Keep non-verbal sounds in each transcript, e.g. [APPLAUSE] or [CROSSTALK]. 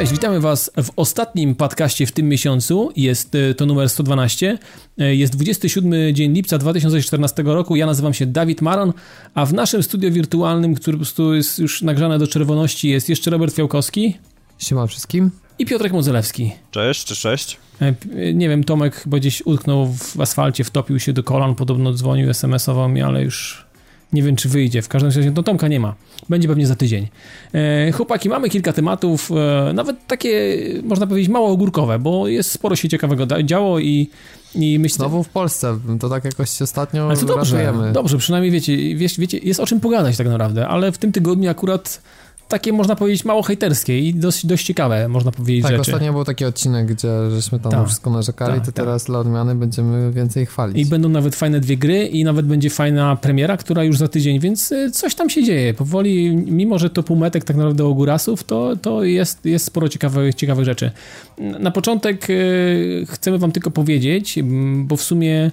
Cześć, witamy Was w ostatnim podcaście w tym miesiącu. Jest e, to numer 112. E, jest 27 dzień lipca 2014 roku. Ja nazywam się Dawid Maron, a w naszym studio wirtualnym, które po prostu jest już nagrzane do czerwoności, jest jeszcze Robert Fiałkowski. Siema wszystkim. I Piotrek Modzelewski. Cześć, cześć, cześć. E, nie wiem, Tomek chyba gdzieś utknął w asfalcie, wtopił się do kolan, podobno dzwonił, SMS-ował mi, ale już nie wiem, czy wyjdzie. W każdym razie, no Tomka nie ma. Będzie pewnie za tydzień. E, chłopaki, mamy kilka tematów, e, nawet takie, można powiedzieć, mało ogórkowe, bo jest sporo się ciekawego działo i i myślę... Znowu w Polsce, to tak jakoś ostatnio ale to dobrze, dobrze, przynajmniej wiecie, wiecie, jest o czym pogadać tak naprawdę, ale w tym tygodniu akurat takie, można powiedzieć, mało hejterskie i dość, dość ciekawe, można powiedzieć, tak, rzeczy. ostatnio był taki odcinek, gdzie żeśmy tam tak, wszystko narzekali, tak, to tak. teraz dla odmiany będziemy więcej chwalić. I będą nawet fajne dwie gry i nawet będzie fajna premiera, która już za tydzień, więc y, coś tam się dzieje. Powoli, mimo że to półmetek tak naprawdę ogórasów, to, to jest, jest sporo ciekawych, ciekawych rzeczy. Na początek y, chcemy wam tylko powiedzieć, bo w sumie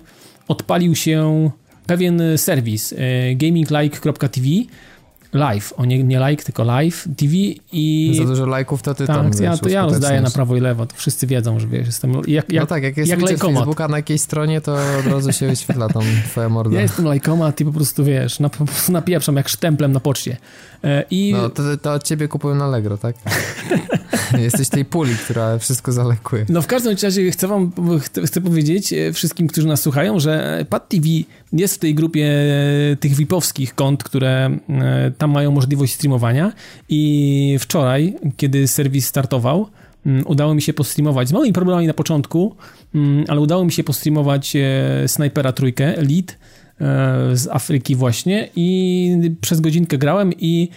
odpalił się pewien serwis y, gaminglike.tv, live, o nie, nie like, tylko live TV i... Za dużo lajków to ty tak, tam, ja, to ja rozdaję na prawo i lewo, to wszyscy wiedzą, że wiesz, jestem jak, jak, No tak, jak jest jak Facebooka na jakiejś stronie, to od razu się wyświetla tam twoja morda. Ja jestem lajkomat i po prostu, wiesz, na, po prostu napieprzam jak sztemplem na poczcie. E, I... No, to, to od ciebie kupują na Allegro, tak? [LAUGHS] Jesteś tej puli, która wszystko zalekuje. No w każdym razie chcę wam chcę, powiedzieć e, wszystkim, którzy nas słuchają, że Pad TV jest w tej grupie e, tych VIP-owskich kont, które tam mają możliwość streamowania i wczoraj, kiedy serwis startował, mm, udało mi się postreamować z małymi problemami na początku, mm, ale udało mi się postreamować Snipera trójkę, Lead, z Afryki właśnie i przez godzinkę grałem i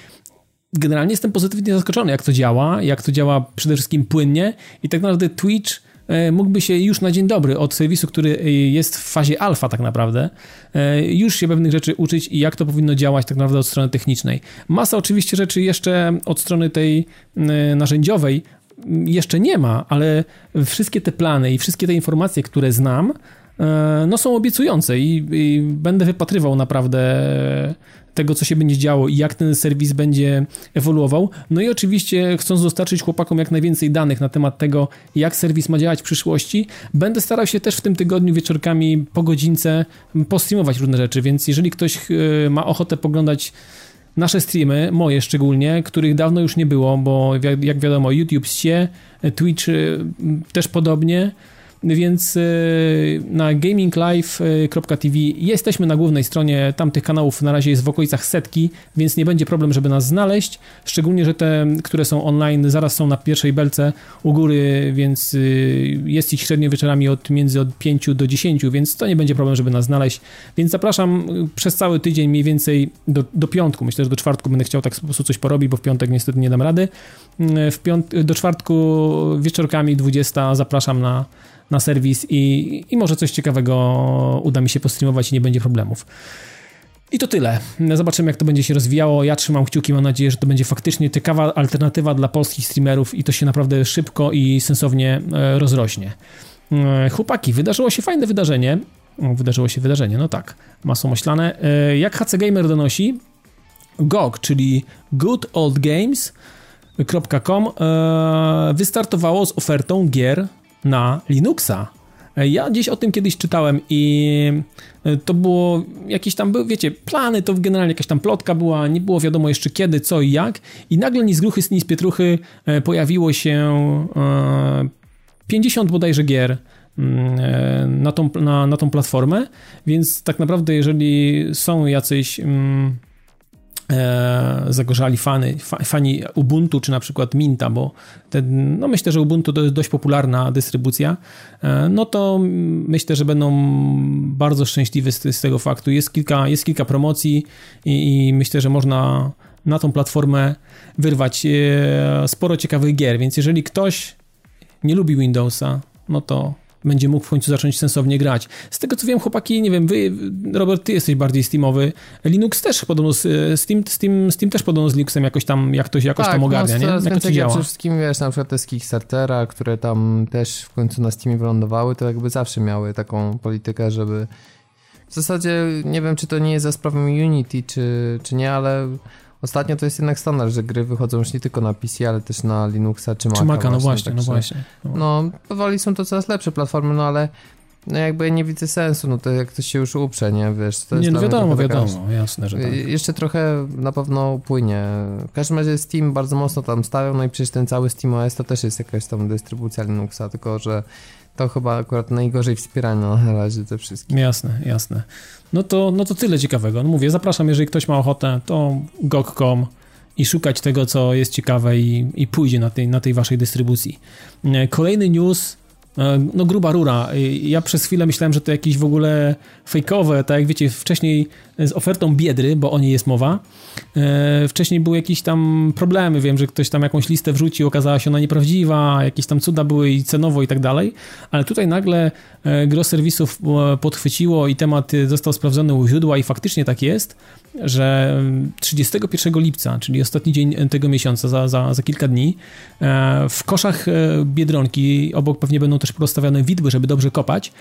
generalnie jestem pozytywnie zaskoczony, jak to działa, jak to działa przede wszystkim płynnie i tak naprawdę Twitch e, mógłby się już na dzień dobry od serwisu, który e, jest w fazie alfa tak naprawdę, e, już się pewnych rzeczy uczyć i jak to powinno działać tak naprawdę od strony technicznej. Masa oczywiście rzeczy jeszcze od strony tej narzędziowej jeszcze nie ma, ale wszystkie te plany i wszystkie te informacje, które znam, E, no są obiecujące i, i, będę wypatrywał naprawdę tego, co się będzie działo i jak ten serwis będzie ewoluował. No i oczywiście chcąc dostarczyć chłopakom jak najwięcej danych na temat tego, jak serwis ma działać w przyszłości, będę starał się też w tym tygodniu wieczorkami po godzince postreamować różne rzeczy, więc jeżeli ktoś e, ma ochotę poglądać nasze streamy, moje szczególnie, których dawno już nie było, bo jak wiadomo YouTube się, Twitch e, też podobnie, więc y, na gaminglive.tv jesteśmy na głównej stronie, tamtych kanałów. Na razie jest w okolicach setki, więc nie będzie problem, żeby nas znaleźć, szczególnie, że te, które są online, zaraz są na pierwszej belce u góry, więc y, jest ich średnio wieczorami od między od 5 do 10, więc to nie będzie problem, żeby nas znaleźć, więc zapraszam y, przez cały tydzień mniej więcej do, do piątku, myślę, że do czwartku będę chciał tak po prostu coś porobić, bo w piątek niestety nie dam rady, w piąt do czwartku wieczorkami 20 zapraszam na na serwis i, i może coś ciekawego uda mi się postreamować i nie będzie problemów. I to tyle. Zobaczymy, jak to będzie się rozwijało. Ja trzymam kciuki, mam nadzieję, że to będzie faktycznie ciekawa alternatywa dla polskich streamerów i to się naprawdę szybko i sensownie e, rozrośnie. E, chłopaki, wydarzyło się fajne wydarzenie. Wydarzyło się wydarzenie, no tak, masą. E, jak HC Gamer donosi, GOG, czyli Good Old Games.com wystartowało z ofertą gier na Linuxa. E, ja gdzieś o tym kiedyś czytałem i e, to było jakieś tam, wiecie, plany, to generalnie jakaś tam plotka była, nie było wiadomo jeszcze kiedy, co i jak i nagle ni z gruchy, ni z pietruchy e, pojawiło się 50 bodajże gier mm, na tą, na, na tą platformę, więc tak naprawdę jeżeli są jacyś mm, zagorzali fany, fa, fani Ubuntu czy na przykład Minta, bo ten, no myślę, że Ubuntu to jest dość popularna dystrybucja, e, no to myślę, że będą bardzo szczęśliwi z, z tego faktu. Jest kilka, jest kilka promocji i, i myślę, że można na tą platformę wyrwać e, sporo ciekawych gier, więc jeżeli ktoś nie lubi Windowsa, no to będzie mógł w końcu zacząć sensownie grać. Z tego co wiem, chłopaki, nie wiem, wy, Robert, ty jesteś bardziej Steamowy. Linux też podobno, Steam, Steam, Steam też podobno z Linuxem jakoś tam, jak ktoś jakoś tak, tam ogarnia, no, nie? Jak to działa? Przede wszystkim, wiesz, na przykład te z Kickstartera, które tam też w końcu na Steamie wylądowały, to jakby zawsze miały taką politykę, żeby w zasadzie, nie wiem, czy to nie jest za sprawą Unity, czy, czy nie, ale ostatnio to jest jednak standard, że gry wychodzą już nie tylko na PC, ale też na Linuxa czy Maca. Czy Maca, no właśnie, no właśnie. No, no powoli są to coraz lepsze platformy, no ale no jakby nie widzę sensu, no to jak ktoś się już uprze, nie, wiesz, to jest Nie, no wiadomo, wiadomo, jasne, że tak. Jeszcze trochę na pewno upłynie. W każdym razie Steam bardzo mocno tam stawiał, no i przecież ten cały SteamOS to też jest jakaś tam dystrybucja Linuxa, tylko że to chyba akurat najgorzej wspierane na razie te wszystkie. Jasne, jasne. No to, no to tyle ciekawego. No mówię, zapraszam, jeżeli ktoś ma ochotę, to gog.com i szukać tego, co jest ciekawe i, i pójdzie na tej, na tej waszej dystrybucji. Kolejny news E, no gruba rura. Ja przez chwilę myślałem, że to jakieś w ogóle fejkowe, tak jak wiecie, wcześniej z ofertą Biedry, bo o niej jest mowa, e, wcześniej były jakieś tam problemy, wiem, że ktoś tam jakąś listę wrzucił, okazała się ona nieprawdziwa, jakieś tam cuda były i cenowo i tak dalej, ale tutaj nagle e, gros serwisów podchwyciło i temat został sprawdzony u źródła i faktycznie tak jest, że 31 lipca, czyli ostatni dzień tego miesiąca, za, za, za kilka dni, w koszach Biedronki, obok pewnie będą też rozstawione widły, żeby dobrze kopać,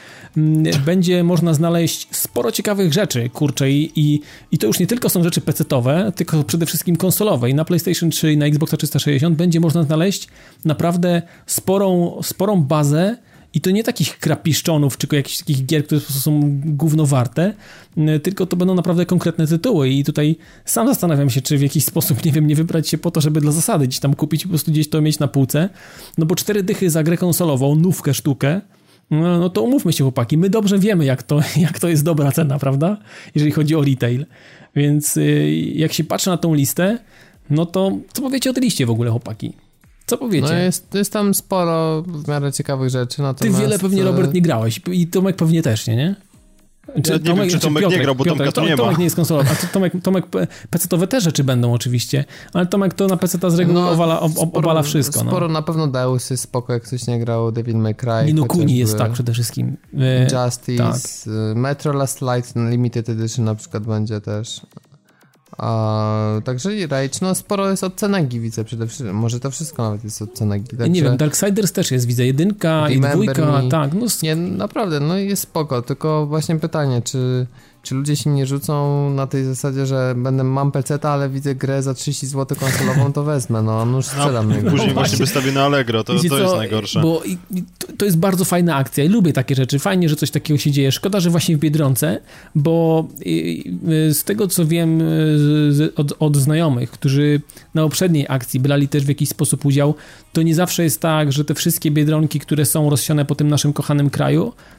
będzie można znaleźć sporo ciekawych rzeczy, kurczę, i, i, to już nie tylko są rzeczy pecetowe, tylko przede wszystkim konsolowe. I na PlayStation 3 i na Xbox 360 będzie można znaleźć naprawdę sporą, sporą bazę i to nie takich krapiszczonów, czy jakichś takich gier, które są gównowarte, tylko to będą naprawdę konkretne tytuły i tutaj sam zastanawiam się, czy w jakiś sposób, nie wiem, nie wybrać się po to, żeby dla zasady gdzieś tam kupić, po prostu gdzieś to mieć na półce, no bo cztery dychy za grę konsolową, nówkę sztukę, no, no to umówmy się chłopaki, my dobrze wiemy jak to, [LAUGHS] jak to jest dobra cena, prawda? Jeżeli chodzi o retail. Więc y, jak się patrzy na tą listę, no to co powiecie o tej liście w ogóle chłopaki? Co powiecie? No jest, jest tam sporo w miarę ciekawych rzeczy, natomiast... Ty wiele pewnie, Robert, nie grałeś i Tomek pewnie też, nie? nie? Czy, ja Tomek, wiem, czy Tomek Piotrek, nie grał, bo Piotrek, Tomka tu nie ma. Tomek nie jest konsolowy, a Tomek, Tomek PC-towe te rzeczy będą oczywiście, ale Tomek to na PC-ta z reguły no, obala, ob, sporo, obala wszystko. No. Sporo no. na pewno Deus jest spoko, jak ktoś nie grał, Devil May Cry. Nino Kuni jest tak przede wszystkim. E, Justice, tak. Metro Last Light Limited Edition na przykład będzie też. A, także i Rage, no sporo jest od Cenegi, widzę przede wszystkim. Może to wszystko nawet jest od Cenegi. Także... Nie wiem, Darksiders też jest, widzę. Jedynka i dwójka, me. tak. No... Nie, naprawdę, no jest spoko, tylko właśnie pytanie, czy czy ludzie się nie rzucą na tej zasadzie, że będę mam PC, ale widzę grę za 30 zł konsolową, to wezmę, no, no już sprzedam. No, później no, właśnie wystawię na Allegro, to, to jest najgorsze. Bo to, to, jest bardzo fajna akcja i lubię takie rzeczy. Fajnie, że coś takiego się dzieje. Szkoda, że właśnie w Biedronce, bo z tego, co wiem od, od znajomych, którzy na poprzedniej akcji brali też w jakiś sposób udział, to nie zawsze jest tak, że te wszystkie Biedronki, które są rozsiane po tym naszym kochanym kraju, Y,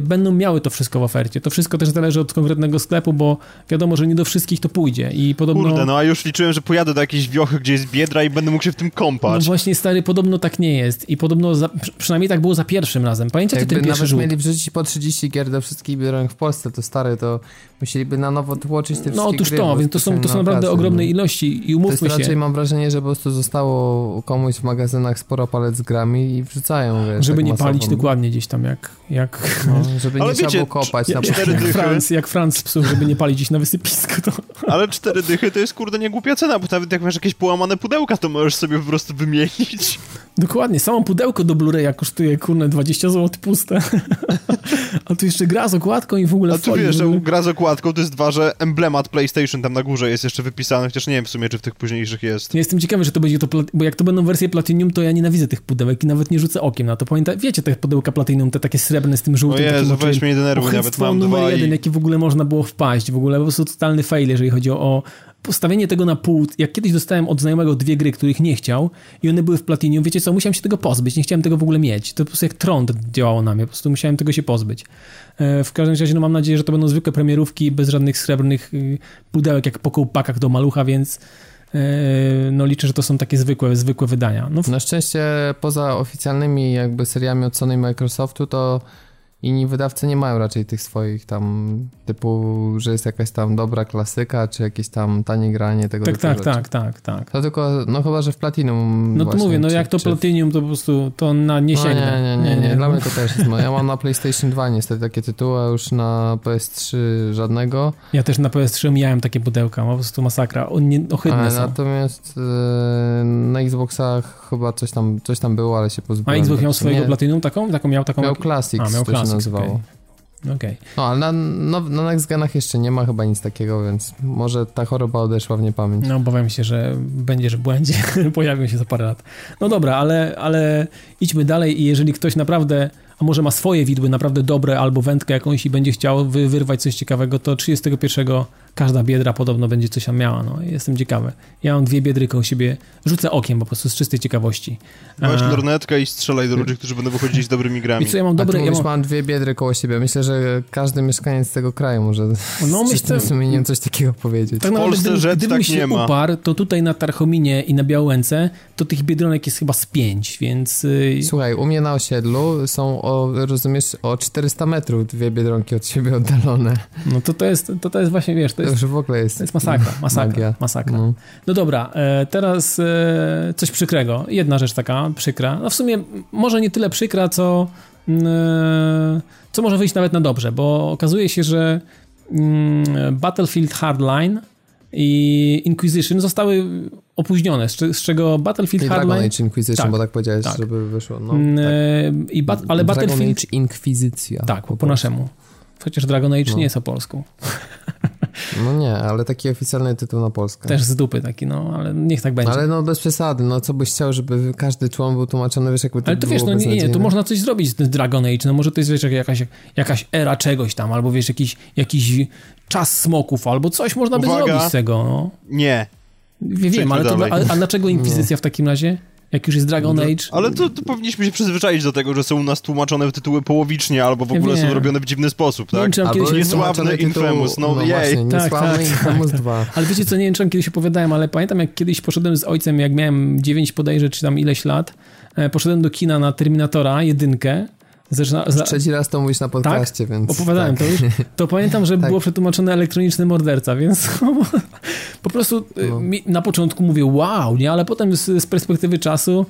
będą miały to wszystko w ofercie. To wszystko też zależy od konkretnego sklepu, bo wiadomo, że nie do wszystkich to pójdzie i podobno... Kurde, no a już liczyłem, że pojadę do jakiejś wiochy, gdzie jest biedra i będę mógł się w tym kąpać. No właśnie, stary, podobno tak nie jest i podobno, za, przynajmniej tak było za pierwszym razem. Pamiętacie ten pierwszy nawet rzut? mieli wrzucić po 30 gier do wszystkich biedronek w Polsce, to stary, to musieliby na nowo tłoczyć te No otóż gry, to, więc to są, to są naprawdę ogromne no. ilości i umówmy to jest się. raczej mam wrażenie, że po prostu zostało komuś w magazynach sporo palec z grami i wrzucają, wiesz, Żeby tak nie masowo. palić dokładnie gdzieś tam, jak... jak... No, żeby ale nie wiecie, trzeba było kopać na cztery dychy. Franc, jak Franc psów, żeby nie palić gdzieś na wysypisku. To... Ale cztery dychy to jest kurde nie głupia cena, bo nawet jak masz jakieś połamane pudełka, to możesz sobie po prostu wymienić. Dokładnie, samo pudełko do Blu-raya kosztuje kurde 20 zł puste. A tu jeszcze gra z okładką i w ogóle A tu wiesz, że gra z okładką to jest dwa, że emblemat PlayStation tam na górze jest jeszcze wypisany, chociaż nie wiem w sumie, czy w tych późniejszych jest. Ja jestem ciekawy, że to będzie to, bo jak to będą wersje Platinum, to ja nienawidzę tych pudełek i nawet nie rzucę okiem na to. Pamięta, wiecie te pudełka Platinum, te takie srebrne z tym żółtym. O Jezu, weź mnie denerwuj, nawet mam numer jeden, i... jaki w ogóle można było wpaść. W ogóle po prostu totalny fail, jeżeli chodzi o, postawienie tego na pół, jak kiedyś dostałem od znajomego dwie gry, których nie chciał i one były w Platinium, wiecie co, musiałem się tego pozbyć, nie chciałem tego w ogóle mieć. To po prostu jak trąd działało na mnie, po prostu musiałem tego się pozbyć. E, w każdym razie no mam nadzieję, że to będą zwykłe premierówki bez żadnych srebrnych y, pudełek jak po kołpakach do malucha, więc e, no liczę, że to są takie zwykłe, zwykłe wydania. No, na szczęście poza oficjalnymi jakby seriami od Sony i Microsoftu to Inni wydawcy nie mają raczej tych swoich tam typu, że jest jakaś tam dobra klasyka, czy jakieś tam tanie granie tego tak, typu tak. Tak, tak, tak, To tylko, no chyba, że w Platinum No to mówię, no jak to. Platinum, to po prostu to na nie sięgnę. No, nie, nie, nie, nie, dla mnie to też jest, ja mam na PlayStation 2 niestety takie tytuły, a już na PS3 żadnego. Ja też na PS3 miałem takie pudełka, po prostu masakra, on nie, ohydne są. Natomiast yy, na Xboxach chyba coś tam, coś tam było, ale się pozbyłem. A Xbox miał swojego nie... Platinum taką? taką miał taką? Miał Classics, a, miał Classics, nazywało. Okay. Okej. No, ale na, no, na Next Genach jeszcze nie ma chyba nic takiego, więc może ta choroba odeszła w niepamięć. No, obawiam się, że będziesz w błędzie. [LAUGHS] Pojawią się za parę lat. No dobra, ale, ale idźmy dalej i jeżeli ktoś naprawdę, a może ma swoje widły naprawdę dobre albo wędkę jakąś i będzie chciał wy, wyrwać coś ciekawego, to 31 każda biedra podobno będzie coś tam miała. No, jestem ciekawy. Ja mam dwie biedry koło siebie, rzucę okiem po prostu z czystej ciekawości. Weź A- lornetkę i strzelaj do ludzi, którzy będą wychodzić z dobrymi grami. I co, ja mam Dobre, Ja tu mam, mam dwie biedry koło siebie. Myślę, że każdy mieszkaniec tego kraju może No, z myślę- sumieniem coś takiego powiedzieć. Tak naprawdę, Polsce gdybym, rzecz gdybym tak się nie ma. uparł, to tutaj na Tarchominie i na Białęce, to tych biedronek jest chyba z pięć, więc... Yy, Słuchaj, u mnie na osiedlu są, o, rozumiesz, o 400 metrów dwie biedronki od siebie oddalone. no to to jest, to, to jest właśnie, wiesz, to To jest, już w ogóle jest, to jest masakra, masakra, magia. masakra. No. No dobra, e, teraz e, coś przykrego. Jedna rzecz taka przykra. No w sumie może nie tyle przykra, co, mm, e, co może wyjść nawet na dobrze, bo okazuje się, że mm, Battlefield Hardline i Inquisition zostały opóźnione, z, cze- z czego Battlefield I Dragon Hardline... Age Inquisition, Tak, bo tak powiedziałeś, tak. żeby wyszło. No, mm, tak. i bat, ale Dragon Battlefield... Age Inkwizycja. Tak, po, po naszemu. Chociaż Dragon Age No. nie jest o polsku. [LAUGHS] No nie, ale taki oficjalny tytuł na Polskę. Też z dupy taki, no, ale niech tak będzie. Ale no bez przesady, no co byś chciał, żeby każdy człon był tłumaczony, wiesz, jakby to Ale to wiesz, no nie, nie, to można coś zrobić z tym Dragon Age, no może to jest, wiesz, jakaś, jakaś era czegoś tam, albo wiesz, jakiś, jakiś czas smoków, albo coś można by Uwaga. zrobić z tego, no. Nie. Wie- Wiem, ale to, dalej. a, a dlaczego Inkwizycja w takim razie? Jak już jest Dragon Age? Ale to, to powinniśmy się przyzwyczaić do tego, że są u nas tłumaczone tytuły połowicznie, albo w ogóle są robione w dziwny sposób, Nie wiem, tak? czy Albo Niesławny Infamous, no jej. właśnie, Tak, niesławny tak, Infamous 2. Ale wiecie co, nie wiem, czy kiedyś opowiadałem, ale pamiętam, jak kiedyś poszedłem z ojcem, jak miałem 9 podejrzeć, czy tam ileś lat, e, poszedłem do kina na Terminatora, jedynkę, Zaczyna, za, Trzeci raz to mówisz na podcaście, więc... opowiadałem tak. to już, to pamiętam, że [LAUGHS] Tak. było przetłumaczone elektroniczny morderca, więc [LAUGHS] po prostu y, No. na początku mówię wow, nie, ale potem z, z perspektywy czasu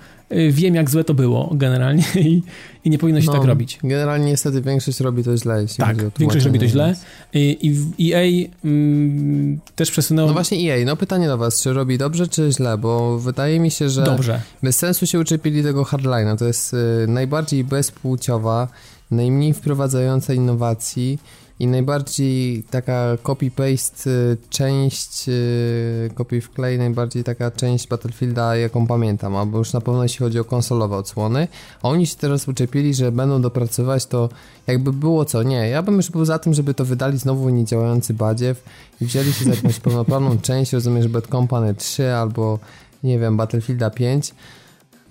wiem, jak złe to było generalnie [LAUGHS] i, i nie powinno się No, tak robić. Generalnie niestety większość robi to źle, jeśli Tak, większość robi to źle. więc- I, i EA mm, też przesunęło No właśnie EA, no pytanie do was, czy robi dobrze, czy źle, bo wydaje mi się, że dobrze. bez sensu się uczepili tego hardline'a, to jest y, najbardziej bezpłciowa, najmniej wprowadzająca innowacji i najbardziej taka copy-paste y, część, y, copy wklej, najbardziej taka część Battlefielda, jaką pamiętam, albo już na pewno jeśli chodzi o konsolowe odsłony, a oni się teraz uczepili, że będą dopracować to jakby było co, nie, ja bym już był za tym, żeby to wydali znowu niedziałający badziew i wzięli się za jakąś [LAUGHS] pełnoprawną część, rozumiesz, Bad Company 3 albo nie wiem, Battlefielda 5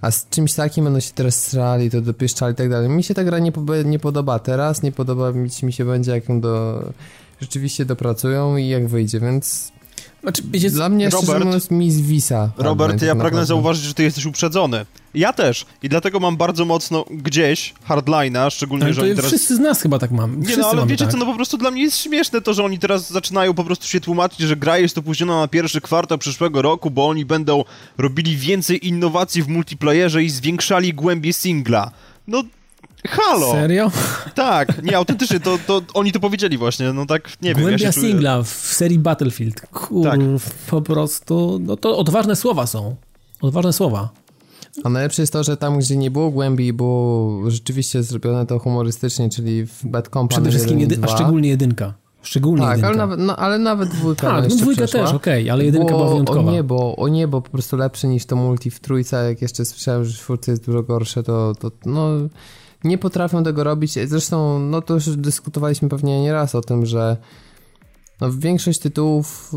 a z czymś takim będą się teraz strzelali, to dopieszczali i tak dalej. Mi się ta gra nie, nie podoba teraz, nie podoba mi, mi się będzie, jak ją do, rzeczywiście dopracują i jak wyjdzie, więc Znaczy, wiecie, dla mnie, Robert- szczerze mówiąc, mi zwisa. Robert, Hardline, ja tak pragnę naprawdę. zauważyć, że ty jesteś uprzedzony. Ja też. I dlatego mam bardzo mocno gdzieś hardline'a, szczególnie, ale że to oni teraz... wszyscy z nas chyba tak mamy. Nie Wszyscy no, ale wiecie tak. co, no po prostu dla mnie jest śmieszne to, że oni teraz zaczynają po prostu się tłumaczyć, że gra jest opóźniona na pierwszy kwartał przyszłego roku, bo oni będą robili więcej innowacji w multiplayerze i zwiększali głębię singla. No, halo! Serio? Tak, nie, autentycznie, to, to oni to powiedzieli właśnie, no tak, nie wiem, Głębia ja czuję... singla w serii Battlefield. Kur, Tak. po prostu, no to odważne słowa są. Odważne słowa. A najlepsze jest to, że tam, gdzie nie było głębi, było rzeczywiście zrobione to humorystycznie, czyli w Bad Company Przede wszystkim, 1 i jedy, a 2. szczególnie jedynka. Szczególnie Tak, jedynka. ale nawet, no, ale nawet dwójka tak, no jeszcze dwójka przeszła. też, okej, ale jedynka było była wyjątkowa. O niebo, o niebo po prostu lepsze niż to multi w trójce, jak jeszcze słyszałem, że w czwórce jest dużo gorsze, to, to no nie potrafią tego robić. Zresztą, no to już dyskutowaliśmy pewnie nieraz o tym, że no, większość tytułów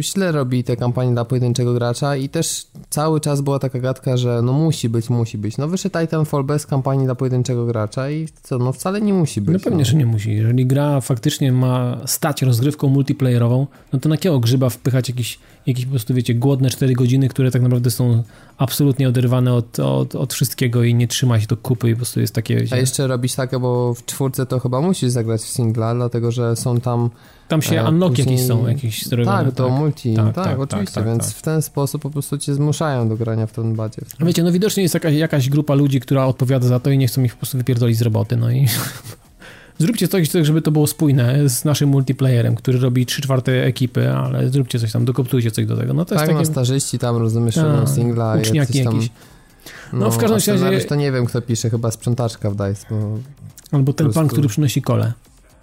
źle robi te kampanie dla pojedynczego gracza i też cały czas była taka gadka, że no musi być, musi być. No wyszedł Titanfall bez kampanii dla pojedynczego gracza i co, no wcale nie musi być. No pewnie, że nie musi. Jeżeli gra faktycznie ma stać rozgrywką multiplayerową, no to na jakiego grzyba wpychać jakieś, jakieś po prostu, wiecie, głodne 4 godziny, które tak naprawdę są absolutnie oderwane od, od, od wszystkiego i nie trzyma się do kupy i po prostu jest takie, A wiecie, jeszcze robić takie, bo w czwórce to chyba musisz zagrać w singla, dlatego że są tam tam się e, unlock później- jakieś są, jakieś zrobione. Tak, to multi, Tak, tak, tak, oczywiście, tak, tak, więc tak. w ten sposób po prostu cię zmuszają do grania w ten badziew. A Wiecie, no widocznie jest jakaś, jakaś grupa ludzi, która odpowiada za to i nie chcą ich po prostu wypierdolić z roboty, no i zróbcie coś, żeby to było spójne z naszym multiplayerem, który robi 3 czwarte ekipy, ale zróbcie coś tam, dokoptujcie coś do tego. No to jest Tak, no takie... starzyści tam, rozumiesz, Tak, robią singla, uczniaki tam... jakieś. No, w każdym razie- scenariusz to nie wiem, kto pisze, chyba sprzątaczka w DICE, bo Albo ten pan, który przynosi kole.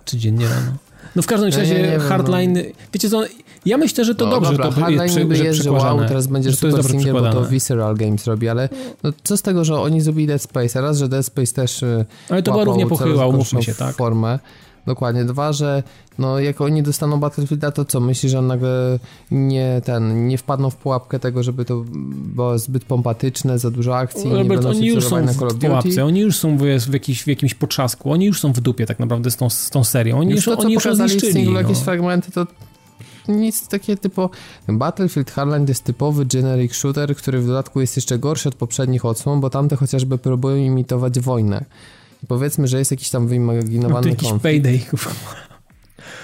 czy dziennie rano. No w każdym Ja razie nie- nie wiem, Hardline, wiecie co, ja myślę, że to No dobrze, dobra, że to Hardline jest, niby że jest, że wow, teraz będzie że Super Singer, bo to. Visceral Games robi, ale no, co z tego, że oni zrobili Dead Space, raz, że Dead Space też y, Ale to była równie pochyła, umówmy się, tak? formę. Dokładnie. Dwa, że no jak oni dostaną Battlefielda, to co? Myślisz, że nagle nie ten, nie wpadną w pułapkę tego, żeby to było zbyt pompatyczne, za dużo akcji, nie Robert, będą oni już są na Call w pułapce, oni już są w, w, jakiś, w jakimś potrzasku, oni już są w dupie tak naprawdę z tą, z tą serią. Oni Już już, to, co oni już ją pokazali zniszczyli. singlu, jakieś no. fragmenty, to nic takie typu Battlefield Hardline jest typowy generic shooter, który w dodatku jest jeszcze gorszy od poprzednich odsłon, bo tamte chociażby próbują imitować wojnę. I powiedzmy, że jest jakiś tam No, wyimaginowany to jakiś konflikt. payday. kurwa.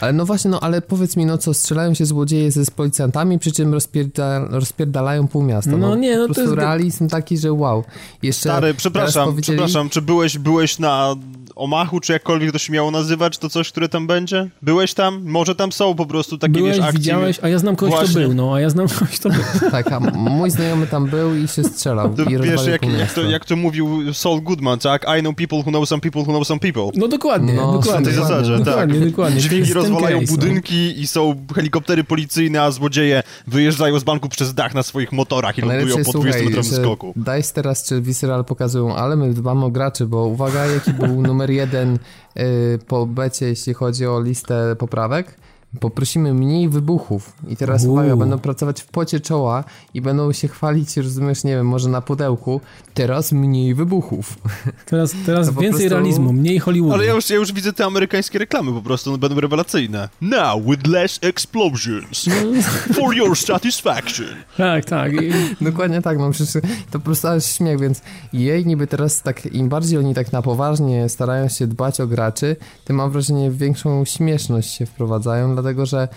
Ale no właśnie, no ale powiedz mi, no co, strzelają się złodzieje ze z policjantami, przy czym rozpierda, rozpierdalają pół miasta. No, No nie, no po to jest- realizm taki, że wow. Jeszcze Stary, przepraszam, powiedzieli- przepraszam, czy byłeś, byłeś na Omachu, czy jakkolwiek to się miało nazywać, to coś, które tam będzie? Byłeś tam? Może tam są po prostu takie, Byłeś, wiesz, akcje. widziałeś, a ja znam kogoś, Właśnie. kto był, no, a ja znam kogoś, kto był. [LAUGHS] Tak, a mój znajomy tam był i się strzelał To i wiesz, jak, jak, to, jak to mówił Saul Goodman, tak? I know people who know some people who know some people. No dokładnie, No, dokładnie. W tej Dokładnie, zasadzie, dokładnie, tak. dokładnie. Jest ten rozwalają case, no. budynki i są helikoptery policyjne, a złodzieje wyjeżdżają z banku przez dach na swoich motorach i lądują po jest, 20-metrowym słuchaj, że skoku. DICE teraz czy Visceral pokazują, ale my dbamy o graczy, bo uwaga, jaki był [LAUGHS] numer jeden y, po becie, jeśli chodzi o listę poprawek. Poprosimy mniej wybuchów. I teraz Uuu. uwaga, będą pracować w pocie czoła i będą się chwalić, rozumiesz, nie wiem, może na pudełku. Teraz mniej wybuchów. [LAUGHS] Teraz, teraz więcej prostu- realizmu, mniej Hollywoodu. Ale ja już, ja już widzę te amerykańskie reklamy po prostu, one będą rewelacyjne. Now with less explosions. [LAUGHS] For your satisfaction. Tak, tak. I, Dokładnie tak, no przecież to po prostu aż śmiech, więc jej niby teraz tak, im bardziej oni tak na poważnie starają się dbać o graczy, tym mam wrażenie większą śmieszność się wprowadzają, dlatego że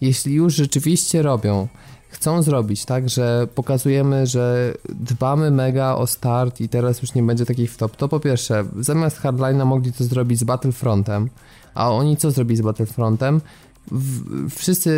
jeśli już rzeczywiście robią, chcą zrobić tak, że pokazujemy, że dbamy mega o start i teraz już nie będzie takich wtop, to po pierwsze, zamiast Hardline'a mogli to zrobić z Battlefrontem, a oni co zrobili z Battlefrontem? Wszyscy,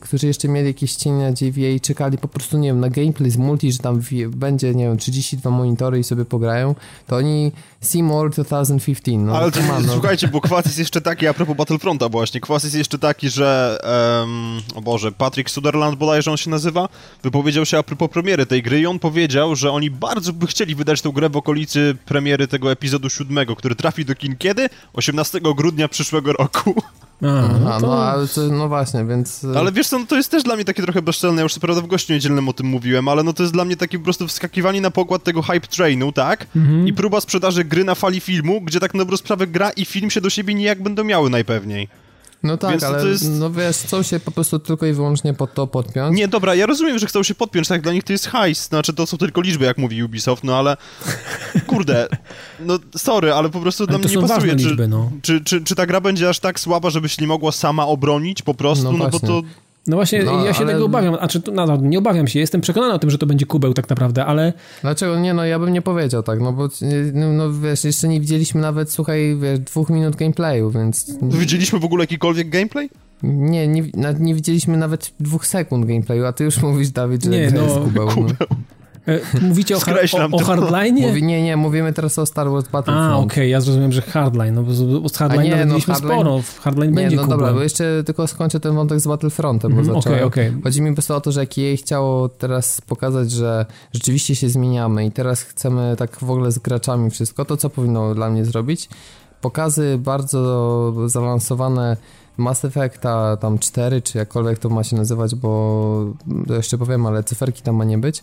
którzy jeszcze mieli jakieś cienie na GVA i czekali po prostu, nie wiem, na gameplay z multi, że tam będzie, nie wiem, 32 monitory i sobie pograją, to oni Seymour 2015, no Ale to, no. słuchajcie, bo kwas jest jeszcze taki, a propos Battlefronta właśnie, kwas jest jeszcze taki, że em, o Boże, Patrick Sutherland bodajże on się nazywa, wypowiedział się a propos premiery tej gry i on powiedział, że oni bardzo by chcieli wydać tę grę w okolicy premiery tego epizodu siódmego, który trafi do kin kiedy? 18 grudnia przyszłego roku. a, Aha, no no, to, ale to, no właśnie, więc... e, Ale wiesz co, no to jest też dla mnie takie trochę bezczelne, ja już co prawda w gościu niedzielnym o tym mówiłem, ale no to jest dla mnie takie po prostu wskakiwanie na pokład tego hype trainu, tak? Mhm. I próba sprzedaży gry na fali filmu, gdzie tak na dobrą sprawę gra i film się do siebie nijak będą miały najpewniej. No tak, Więc to ale jest- no wiesz, chcą się po prostu tylko i wyłącznie pod to podpiąć. Nie, dobra, ja rozumiem, że chcą się podpiąć, tak, dla nich to jest hajs, znaczy to są tylko liczby, jak mówi Ubisoft, no ale kurde, no sorry, ale po prostu dla Ale to mnie nie pasuje, czy, liczby, no. czy, czy, czy ta gra będzie aż tak słaba, żeby się nie mogła sama obronić po prostu, No no, bo to... No właśnie, No, ja się ale- tego obawiam, a czy to, no, no, nie obawiam się, jestem przekonany o tym, że to będzie kubeł tak naprawdę, ale Dlaczego? Nie, no ja bym nie powiedział tak, no bo no, no wiesz, jeszcze nie widzieliśmy nawet, słuchaj, wiesz, dwóch minut gameplayu, więc Widzieliśmy w ogóle jakikolwiek gameplay? nie, nie, nie widzieliśmy nawet dwóch sekund gameplayu, a ty już [LAUGHS] mówisz, Dawid, że Nie, no, jest kubeł. No. E, mówicie o, Skreślam o, o to. hardline'ie? Mówi, nie, nie, mówimy teraz o Star Wars A, Battlefront. okej, ja zrozumiałem, że hardline, no bo z, hardline nie, no, mieliśmy hardline- sporo, w hardline Nie, będzie no dobra, bo jeszcze tylko skończę ten wątek z Battlefrontem, bo zacząłem. Okej, okej. Chodzi mi po prostu o to, że jak jej chciało teraz pokazać, że rzeczywiście się zmieniamy i teraz chcemy tak w ogóle z graczami wszystko, to co powinno dla mnie zrobić? Pokazy bardzo zaawansowane Mass Effecta tam 4, czy jakkolwiek to ma się nazywać, bo to jeszcze powiem, ale cyferki tam ma nie być.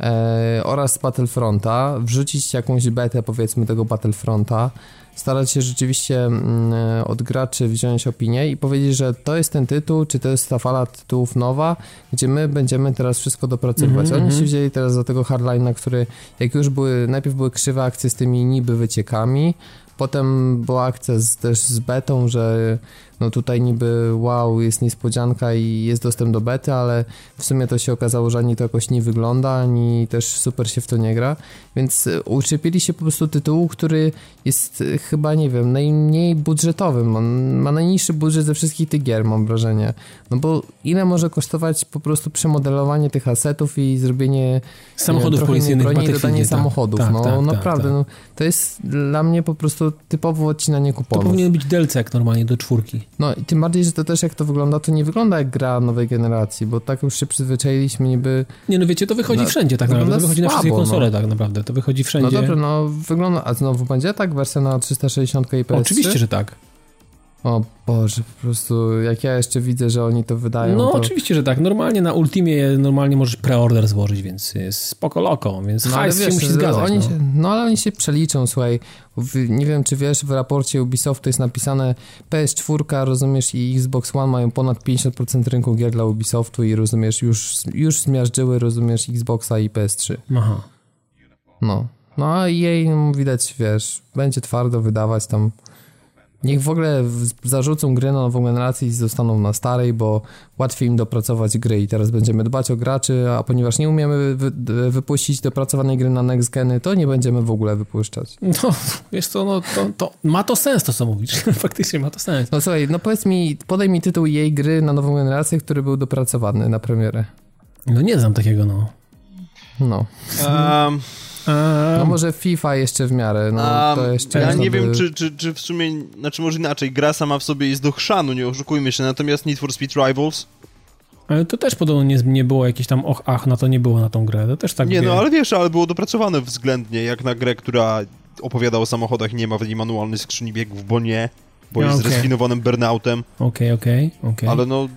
E, oraz Battlefronta, wrzucić jakąś betę powiedzmy tego Battlefronta, starać się rzeczywiście mm, e, od graczy wziąć opinię i powiedzieć, że to jest ten tytuł, czy to jest ta fala tytułów nowa, gdzie my będziemy teraz wszystko dopracowywać. Mhm, Oni się mhm. wzięli teraz za tego hardline'a, który jak już były, najpierw były krzywe akcje z tymi niby wyciekami, potem była akcja z, też z betą, że no tutaj niby wow, jest niespodzianka i jest dostęp do bety, ale w sumie to się okazało, że ani to jakoś nie wygląda, ani też super się w to nie gra, więc e, uczepili się po prostu tytułu, który jest e, chyba, nie wiem, najmniej budżetowym, on ma najniższy budżet ze wszystkich tych gier, mam wrażenie, no bo ile może kosztować po prostu przemodelowanie tych asetów i zrobienie samochodów policyjnych, broni i dodanie tak, samochodów, tak, no tak, naprawdę, no to jest dla mnie po prostu typowo odcinanie kuponów. To powinien być DLC jak normalnie do czwórki. No i tym bardziej, że to też jak to wygląda, to nie wygląda jak gra nowej generacji, bo tak już się przyzwyczailiśmy niby... Nie no wiecie, to wychodzi no, wszędzie tak naprawdę, to wychodzi słabo, na wszystkie konsole no. tak naprawdę, to wychodzi wszędzie. No dobrze, no wygląda, a znowu będzie tak wersja na 360 i PS3? Oczywiście, że tak. O Boże, po prostu jak ja jeszcze widzę, że oni to wydają, No to... oczywiście, że tak. Normalnie na Ultimie normalnie możesz preorder złożyć, więc jest spoko loko, więc No, hajs się musi zgadzać. Oni no. Się, no ale oni się przeliczą, słuchaj. W, nie wiem, czy wiesz, w raporcie Ubisoftu jest napisane PS4, rozumiesz, i Xbox One mają ponad 50% rynku gier dla Ubisoftu i rozumiesz, już, już zmiażdżyły, rozumiesz, Xboxa i PS3. Aha. No. No a jej no, widać, wiesz, będzie twardo wydawać tam. Niech w ogóle zarzucą gry na nową generację i zostaną na starej, bo łatwiej im dopracować gry i teraz będziemy dbać o graczy, a ponieważ nie umiemy wy, wypuścić dopracowanej gry na next geny, to nie będziemy w ogóle wypuszczać. No, wiesz co, no to, to ma to sens to, co mówisz. [LAUGHS] Faktycznie ma to sens. No słuchaj, no powiedz mi, podaj mi tytuł jej gry na nową generację, który był dopracowany na premierę. No nie znam takiego, no. No. Um, No może FIFA jeszcze w miarę, no to jeszcze ja nie by... wiem, czy, czy, czy w sumie, znaczy może inaczej, gra sama w sobie jest do chrzanu, nie oszukujmy się, natomiast Need for Speed Rivals, Ale to też podobno nie, nie było jakieś tam och, ach, na to nie było na tą grę. To też tak nie wie. no, ale wiesz, ale było dopracowane względnie, jak na grę, która opowiada o samochodach i nie ma w niej manualnej skrzyni biegów, bo nie, bo No, jest okej. zrefinowanym burnoutem, Okej, okej, okej. ale no,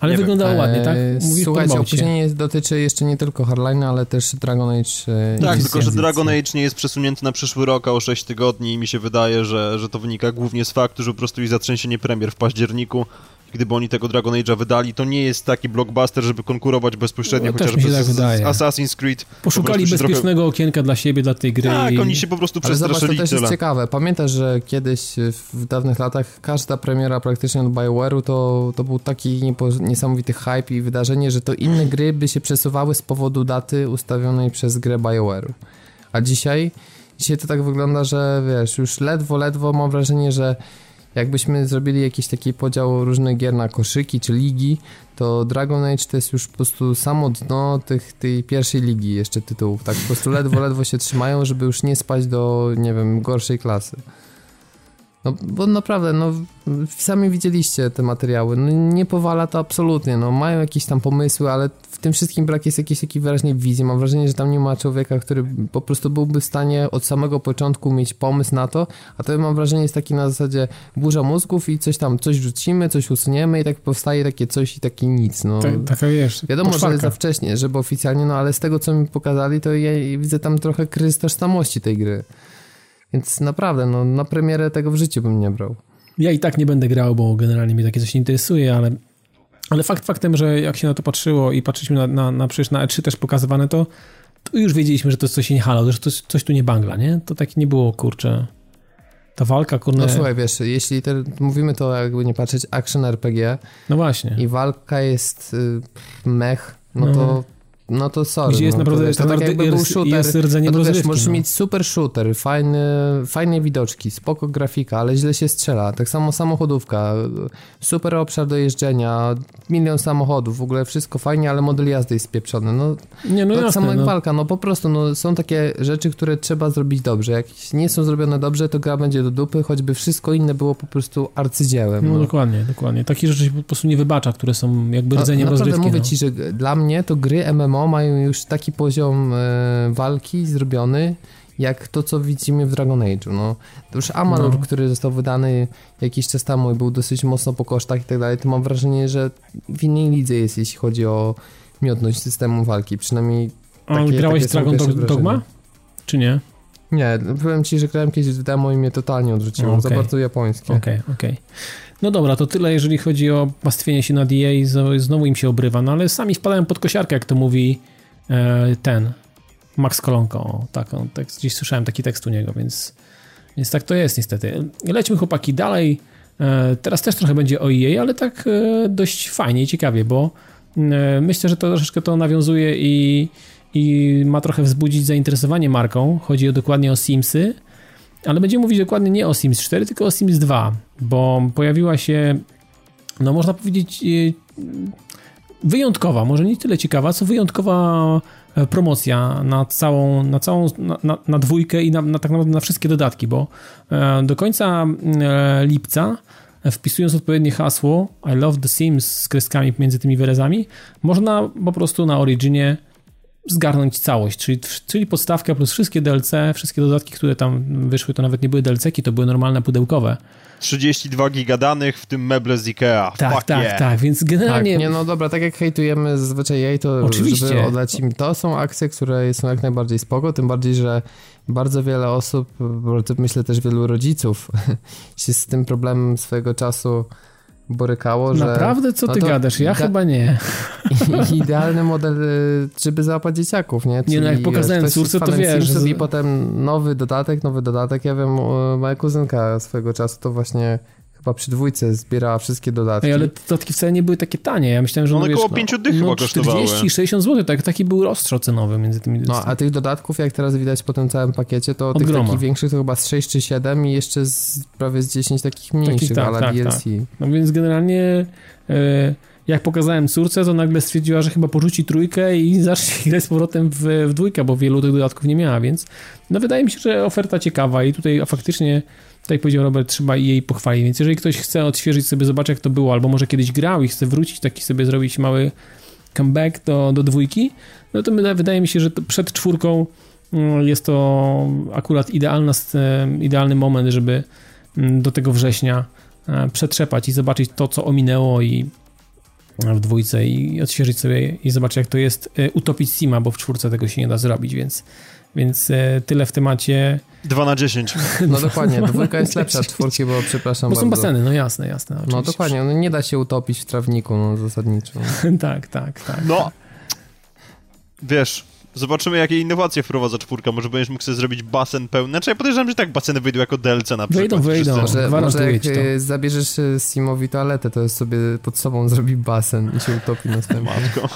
Ale nie wiem. wyglądało ładnie, tak? Mówisz, Słuchajcie, opóźnienie dotyczy jeszcze nie tylko Hardline'a, ale też Dragon Age. e, tak, tylko że Dragon Age nie jest przesunięty na przyszły rok, a o 6 tygodni i mi się wydaje, że, że to wynika głównie z faktu, że po prostu jest zatrzęsienie premier w październiku. Gdyby oni tego Dragon Age'a wydali, to nie jest taki blockbuster, żeby konkurować bezpośrednio No, chociażby tak z, z. Assassin's Creed. Po Poszukali prostu się trochę- bezpiecznego okienka dla siebie, dla tej gry. Tak, i... oni się po prostu Ale zobacz, to przestraszyli też jest ciekawe. Pamiętasz, że kiedyś w dawnych latach każda premiera praktycznie od BioWare'u to, to był taki niepo, niesamowity hype i wydarzenie, że to inne gry by się przesuwały z powodu daty ustawionej przez grę BioWare'u. A dzisiaj, dzisiaj to tak wygląda, że wiesz, już ledwo, ledwo mam wrażenie, że jakbyśmy zrobili jakiś taki podział różnych gier na koszyki czy ligi, to Dragon Age to jest już po prostu samo dno tych, tej pierwszej ligi jeszcze tytułów. Tak po prostu ledwo, [LAUGHS] ledwo się trzymają, żeby już nie spać do, nie wiem, gorszej klasy. No, bo naprawdę, no, sami widzieliście te materiały, no, nie powala to absolutnie, no, mają jakieś tam pomysły, ale w tym wszystkim brak jest jakiejś takiej wyraźnej wizji. Mam wrażenie, że tam nie ma człowieka, który po prostu byłby w stanie od samego początku mieć pomysł na to, a to mam wrażenie jest taki na zasadzie burza mózgów i coś tam, coś wrzucimy, coś usuniemy i tak powstaje takie coś i takie nic, no. Tak, taka wiesz, Wiadomo, że poczwarka. jest za wcześnie, żeby oficjalnie, no ale z tego, co mi pokazali, to ja widzę tam trochę kryzys tożsamości tej gry. Więc naprawdę, no na premierę tego w życiu bym nie brał. Ja i tak nie będę grał, bo generalnie mnie takie coś nie interesuje, ale, ale fakt faktem, że jak się na to patrzyło i patrzyliśmy na, na, na przecież na E3 też pokazywane to, to już wiedzieliśmy, że to jest coś nie halo, że to coś tu nie bangla, nie? To tak nie było, kurczę. Ta walka, kurne... No słuchaj, wiesz, jeśli te, mówimy to jakby nie patrzeć action RPG No właśnie. i walka jest y, mech, no, No. to no to sorry. Gdzie jest no, naprawdę to, to tak był jest- shooter. jest rdzenie no to wiesz, możesz no. mieć super shooter, fajny, fajne widoczki, spoko grafika, ale źle się strzela. Tak samo samochodówka, super obszar do jeżdżenia, milion samochodów, w ogóle wszystko fajnie, ale model jazdy jest spieprzony. No, Nie, no tak jasne, samo jak no. walka, no po prostu no, są takie rzeczy, które trzeba zrobić dobrze. Jak nie są zrobione dobrze, to gra będzie do dupy, choćby wszystko inne było po prostu arcydziełem. No, No. dokładnie, dokładnie. Takie rzeczy się po prostu nie wybacza, które są jakby No, rdzeniem naprawdę rozrywki. mówię no. ci, że dla mnie to gry MMO mają już taki poziom e, walki zrobiony, jak to, co widzimy w Dragon Age'u. No, to już Amalur, No. który został wydany jakiś czas temu i był dosyć mocno po kosztach i tak dalej, to mam wrażenie, że w innej lidze jest, jeśli chodzi o miodność systemu walki. Przynajmniej A takie- grałeś takie Dragon Dog- Dogma? Czy nie? Nie, powiem ci, że grałem kiedyś w demo i mnie totalnie odrzuciło. Okej. Za bardzo japońskie. Okej, okej. No dobra, to tyle, jeżeli chodzi o pastwienie się nad EA, z- znowu im się obrywa, no ale sami wpadają pod kosiarkę, jak to mówi e, ten Max Kolonko. Tak, on tekst, gdzieś słyszałem taki tekst u niego, więc, więc tak to jest niestety. Lećmy chłopaki dalej. E, teraz też trochę będzie o EA, ale tak e, dość fajnie i ciekawie, bo myślę, że to troszeczkę to nawiązuje i, i ma trochę wzbudzić zainteresowanie marką. Chodzi dokładnie o Simsy, ale będziemy mówić dokładnie nie o Sims 4, tylko o Sims 2, bo pojawiła się, no można powiedzieć, wyjątkowa, może nie tyle ciekawa, co wyjątkowa promocja na całą, na całą, na, na, na dwójkę i na, na, tak naprawdę na wszystkie dodatki, bo do końca lipca wpisując odpowiednie hasło I love the Sims z kreskami między tymi wyrazami, można po prostu na Originie zgarnąć całość, czyli, czyli podstawka plus wszystkie DLC, wszystkie dodatki, które tam wyszły, to nawet nie były DLC-ki, to były normalne pudełkowe. 32 giga danych, w tym meble z Ikea. Tak, Fuck tak, yeah. tak, więc generalnie... Tak, nie no dobra, tak jak hejtujemy zazwyczaj jej, to Oczywiście. żeby oddać im, to są akcje, które są jak najbardziej spoko, tym bardziej, że bardzo wiele osób, myślę też wielu rodziców [LAUGHS] się z tym problemem swojego czasu borykało, że... Naprawdę? Co ty no gadasz? Ja chyba nie. [LAUGHS] Idealny model, y, żeby załapać dzieciaków, nie? Czyli nie no, jak pokazałem córce, to wiesz. I potem nowy dodatek, nowy dodatek. Ja wiem, moja kuzynka swojego czasu to właśnie chyba przy dwójce zbierała wszystkie dodatki. Ej, ale dodatki wcale nie były takie tanie. Ja myślałem, że one no, około 5 no, dych no, chyba 40-60 zł, tak, taki był rozstrzał cenowy między tymi No, a tych dodatków, jak teraz widać po tym całym pakiecie, to Od tych groma. takich większych to chyba z 6 czy 7 i jeszcze z, prawie z 10 takich mniejszych, tak, ale tak, DLC. Tak. No więc generalnie... E, jak pokazałem córce, to nagle stwierdziła, że chyba porzuci trójkę i [LAUGHS] zacznie grać z powrotem w, w dwójkę, bo wielu tych dodatków nie miała, więc no wydaje mi się, że oferta ciekawa i tutaj faktycznie tak jak powiedział Robert, trzeba jej pochwalić. Więc jeżeli ktoś chce odświeżyć sobie, zobaczyć jak to było, albo może kiedyś grał i chce wrócić, taki sobie zrobić mały comeback do, do dwójki, no to wydaje mi się, że przed czwórką mm, jest to akurat idealna, idealny moment, żeby mm, do tego września e, przetrzepać i zobaczyć to, co ominęło i w dwójce i odświeżyć sobie i zobaczyć, jak to jest e, utopić Sima, bo w czwórce tego się nie da zrobić, więc, więc e, tyle w temacie 2 na 10. [LAUGHS] No dokładnie, dwójka jest lepsza od czwórki, bo przepraszam Bo są bardzo. baseny, no jasne, jasne. No oczywiście. No dokładnie, no nie da się utopić w trawniku, no zasadniczo. [LAUGHS] tak, tak, tak. No, wiesz, zobaczymy jakie innowacje wprowadza czwórka, może będziesz mógł sobie zrobić basen pełny. Znaczy ja podejrzewam, że tak baseny wyjdą jako DLC na przykład. Wyjdą, wyjdą. Może, może jak to. Y, zabierzesz y, Simowi toaletę, to jest sobie pod sobą zrobi basen i się utopi na swoim matko.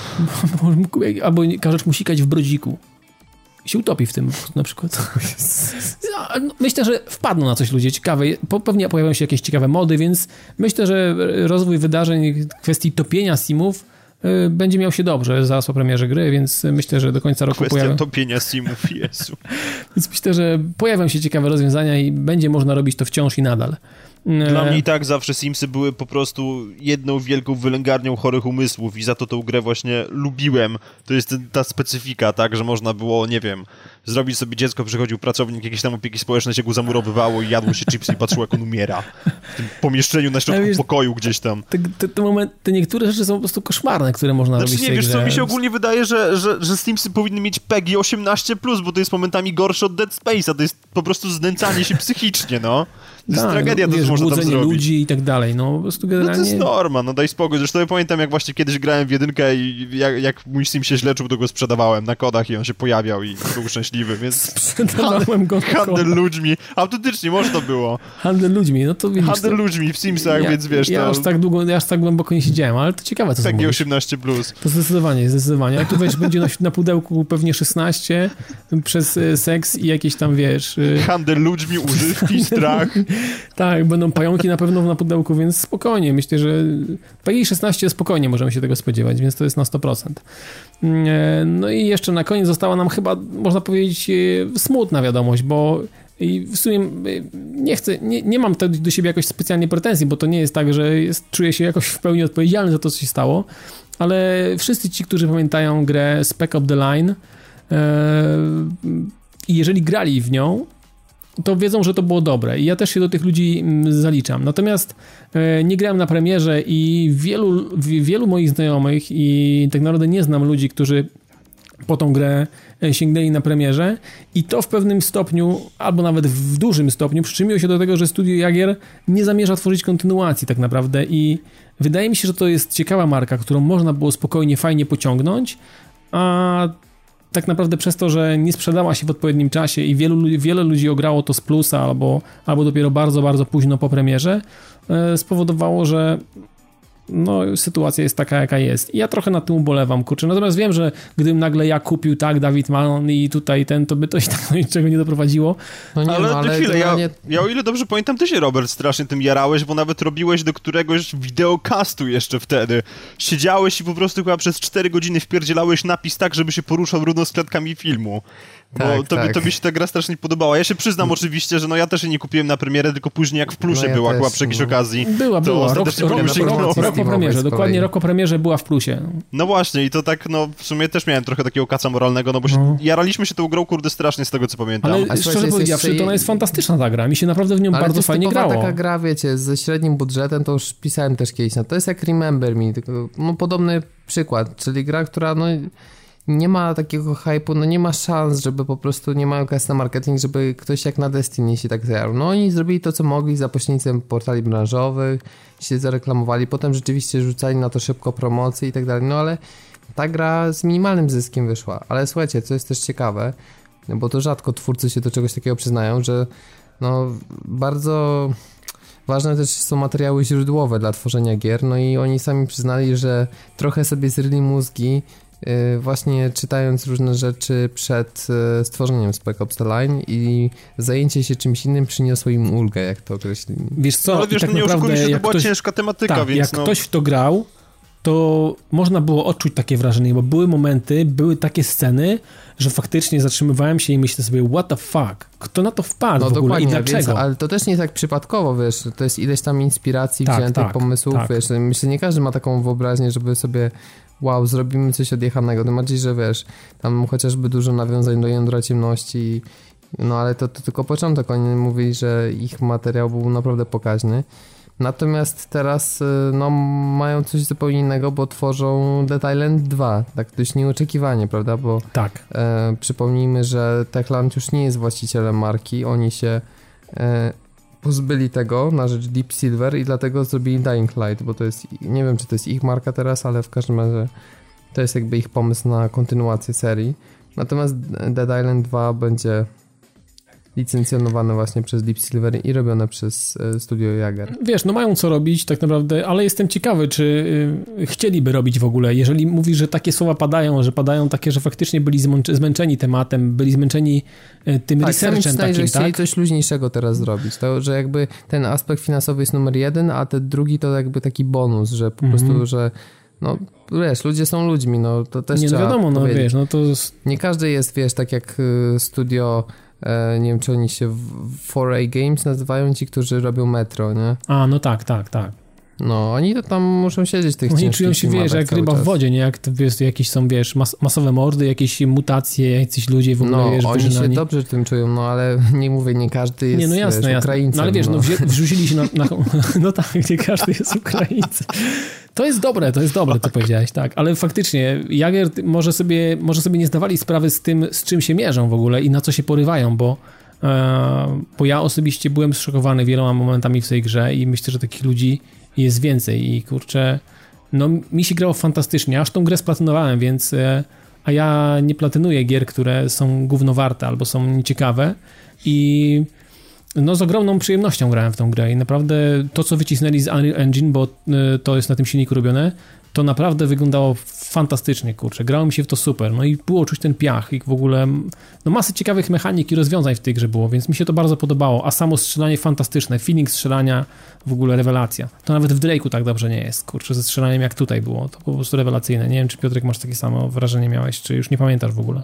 [LAUGHS] Albo każesz mu sikać w brodziku się utopi w tym na przykład. [LAUGHS] No, myślę, że wpadną na coś ludzie ciekawe. Pewnie pojawią się jakieś ciekawe mody, więc myślę, że rozwój wydarzeń w kwestii topienia simów y, będzie miał się dobrze zaraz po premierze gry, więc myślę, że do końca roku Kwestia pojawią... topienia simów, Jezu. [LAUGHS] więc myślę, że pojawią się ciekawe rozwiązania i będzie można robić to wciąż i nadal. Dla mnie i tak zawsze Simsy były po prostu jedną wielką wylęgarnią chorych umysłów i za to tą grę właśnie lubiłem. To jest ta specyfika, tak, że można było, nie wiem, zrobić sobie dziecko, przychodził pracownik jakiejś tam opieki społecznej, się go zamurowywało i jadło się chipsy i patrzyło, jak on umiera. W tym pomieszczeniu na środku wiesz, pokoju gdzieś tam. Te, te, te, moment, te, niektóre rzeczy są po prostu koszmarne, które można znaczy, robić nie, wiesz co, mi się ogólnie wydaje, że, że, że Simsy powinny mieć PEGI 18+, bo to jest momentami gorsze od Dead Space'a, to jest po prostu znęcanie się psychicznie, no. To jest tak, tragedia, no, to wiesz, można tam zrobić. ludzi i tak dalej, no po prostu generalnie... No to jest norma, no daj spokój. Zresztą ja pamiętam, jak właśnie kiedyś grałem w jedynkę i jak, jak mój Sim się źle czuł, to go sprzedawałem na kodach i on się pojawiał i był szczęśliwy, więc... Sprzedawałem go Handel ludźmi. Autentycznie, może to było. Handel ludźmi, no to widzisz... Handel to... ludźmi w Simsach, ja, więc wiesz, ja to... aż tak długo, ja aż tak głęboko nie siedziałem, ale to ciekawe, co PG 18+. Plus. To zdecydowanie, zdecydowanie. A tu wiesz, będzie na, na pudełku pewnie 16 przez e, seks i jakieś tam, wiesz... E, Handel ludźmi, używki, strach. Tak, będą pająki na pewno na pudełku, więc spokojnie. Myślę, że PEGI 16 spokojnie możemy się tego spodziewać, więc to jest na 100%. Mm, e, no i jeszcze na koniec została nam chyba, można powiedzieć, e, smutna wiadomość, bo i w sumie e, nie chcę, nie, nie mam do siebie jakoś specjalnie pretensji, bo to nie jest tak, że jest, czuję się jakoś w pełni odpowiedzialny za to, co się stało, ale wszyscy ci, którzy pamiętają grę Spec Up The Line i jeżeli grali w nią, to wiedzą, że to było dobre i ja też się do tych ludzi mm, zaliczam. Natomiast e, nie grałem na premierze i wielu, wielu moich znajomych i tak naprawdę nie znam ludzi, którzy po tą grę e, sięgnęli na premierze i to w pewnym stopniu, albo nawet w dużym stopniu przyczyniło się do tego, że Studio Jagier nie zamierza tworzyć kontynuacji tak naprawdę i wydaje mi się, że to jest ciekawa marka, którą można było spokojnie, fajnie pociągnąć, a tak naprawdę przez to, że nie sprzedała się w odpowiednim czasie i wielu, wiele ludzi ograło to z plusa albo, albo dopiero bardzo, bardzo późno po premierze, e, spowodowało, że no, sytuacja jest taka, jaka jest. I ja trochę na tym ubolewam, kurczę. Natomiast wiem, że gdybym nagle ja kupił tak Dawid Malon i tutaj ten, to by to i tak do niczego nie doprowadziło. No nie, ale, no, ale chwilę, ja, nie... ja o ile dobrze pamiętam, ty się, Robert, strasznie tym jarałeś, bo nawet robiłeś do któregoś wideokastu jeszcze wtedy. Siedziałeś i po prostu chyba przez 4 godziny wpierdzielałeś napis tak, żeby się poruszał równo z klatkami filmu. Bo tak, to, tak. to mi się ta gra strasznie podobała. Ja się przyznam oczywiście, że no ja też jej nie kupiłem na premierę, tylko później jak w plusie no ja była, była przy jakiejś no. okazji. Była, była. Rok, rok, rok, po premierze, dokładnie rok po premierze była w plusie. No właśnie i to tak, no w sumie też miałem trochę takiego kaca moralnego, no bo się, no. jaraliśmy się tą grą, kurde, strasznie z tego, co pamiętam. Ale A szczerze powiedziawszy, to ona jest fantastyczna ta gra. Mi się naprawdę w nią Ale bardzo fajnie grało. taka gra, wiecie, ze średnim budżetem, to już pisałem też kiedyś, no to jest jak Remember Me, tylko no podobny przykład, czyli gra, która no nie ma takiego hypu, no nie ma szans, żeby po prostu nie mają kasy na marketing, żeby ktoś jak na Destiny się tak zjarł. No oni zrobili to, co mogli za pośrednictwem portali branżowych, się zareklamowali, potem rzeczywiście rzucali na to szybko promocje i tak dalej, no ale ta gra z minimalnym zyskiem wyszła. Ale słuchajcie, co jest też ciekawe, bo to rzadko twórcy się do czegoś takiego przyznają, że no bardzo ważne też są materiały źródłowe dla tworzenia gier, no i oni sami przyznali, że trochę sobie zryli mózgi właśnie czytając różne rzeczy przed y, stworzeniem Spec Ops The Line i zajęcie się czymś innym przyniosło im ulgę, jak to określili. Wiesz co, ale wiesz, tak no nie naprawdę, się, to była ktoś, ciężka tematyka, tak, więc jak no... ktoś w to grał, to można było odczuć takie wrażenie, bo były momenty, były takie sceny, że faktycznie zatrzymywałem się i myślę sobie, what the fuck, kto na to wpadł no, w ogóle i dlaczego? Więc, ale to też nie jest tak przypadkowo, wiesz, to jest ileś tam inspiracji, tak, wziętych tak, pomysłów, tak. wiesz, myślę, że nie każdy ma taką wyobraźnię, żeby sobie wow, zrobimy coś odjechanego. Tym bardziej, że wiesz, tam chociażby dużo nawiązań do jądra ciemności, no ale to, to tylko początek. Oni mówili, że ich materiał był naprawdę pokaźny. Natomiast teraz y, no, mają coś zupełnie innego, bo tworzą Dead Island 2, tak dość nieoczekiwanie, prawda? Bo tak. E, przypomnijmy, że Techland już nie jest właścicielem marki, oni się e, pozbyli tego na rzecz Deep Silver i dlatego zrobili Dying Light, bo to jest, nie wiem czy to jest ich marka teraz, ale w każdym razie to jest jakby ich pomysł na kontynuację serii. Natomiast Dead Island 2 będzie licencjonowane właśnie przez Deep Silver i robione przez e, studio Jager. Wiesz, no mają co robić tak naprawdę, ale jestem ciekawy, czy y, chcieliby robić w ogóle. Jeżeli mówisz, że takie słowa padają, że padają takie, że faktycznie byli zmęczeni tematem, byli zmęczeni y, tym tak, researchem takim, że chcieli tak? coś luźniejszego teraz zrobić. To, że jakby ten aspekt finansowy jest numer jeden, a ten drugi to jakby taki bonus, że po prostu, mhm. że no wiesz, ludzie są ludźmi, no to też Nie, no wiadomo, no powiedzieć. wiesz, no to... Nie każdy jest, wiesz, tak jak y, studio E, nie wiem, czy oni się 4A Games nazywają, ci, którzy robią metro, nie? A, no tak, tak, tak. No, oni to tam muszą siedzieć w tych Oni czują się, wiesz, jak ryba czas. w wodzie, nie? Jak to, wiesz, jakieś są, wiesz, mas masowe mordy, jakieś mutacje, jacyś ludzie w ogóle, no, wiesz, oni wyżynani. się dobrze tym czują, no ale [LAUGHS] nie mówię, nie każdy jest, nie, no jasne, wiesz, jasne. Ukraińcem. No ale wiesz, no, no wrzucili [LAUGHS] się na, na... [LAUGHS] No tak, nie każdy jest Ukraińcem. To jest dobre, to jest dobre, co powiedziałeś, tak. Ale faktycznie, Jager może sobie, może sobie nie zdawali sprawy z tym, z czym się mierzą w ogóle i na co się porywają, bo, e, bo ja osobiście byłem zszokowany wieloma momentami w tej grze i myślę, że takich ludzi jest więcej i kurczę, no mi się grało fantastycznie, aż tą grę splatynowałem, więc e, a ja nie platynuję gier, które są gównowarte albo są nieciekawe. I no z ogromną przyjemnością grałem w tą grę i naprawdę to, co wycisnęli z Unreal Engine, bo y, to jest na tym silniku robione, to naprawdę wyglądało fantastycznie, kurczę. Grało mi się w to super. No i było czuć ten piach i w ogóle no masy ciekawych mechanik i rozwiązań w tej grze było, więc mi się to bardzo podobało. A samo strzelanie fantastyczne, feeling strzelania w ogóle rewelacja. To nawet w Drake'u tak dobrze nie jest, kurczę, ze strzelaniem jak tutaj było. To po prostu rewelacyjne. Nie wiem, czy Piotrek masz takie samo wrażenie miałeś, czy już nie pamiętasz w ogóle.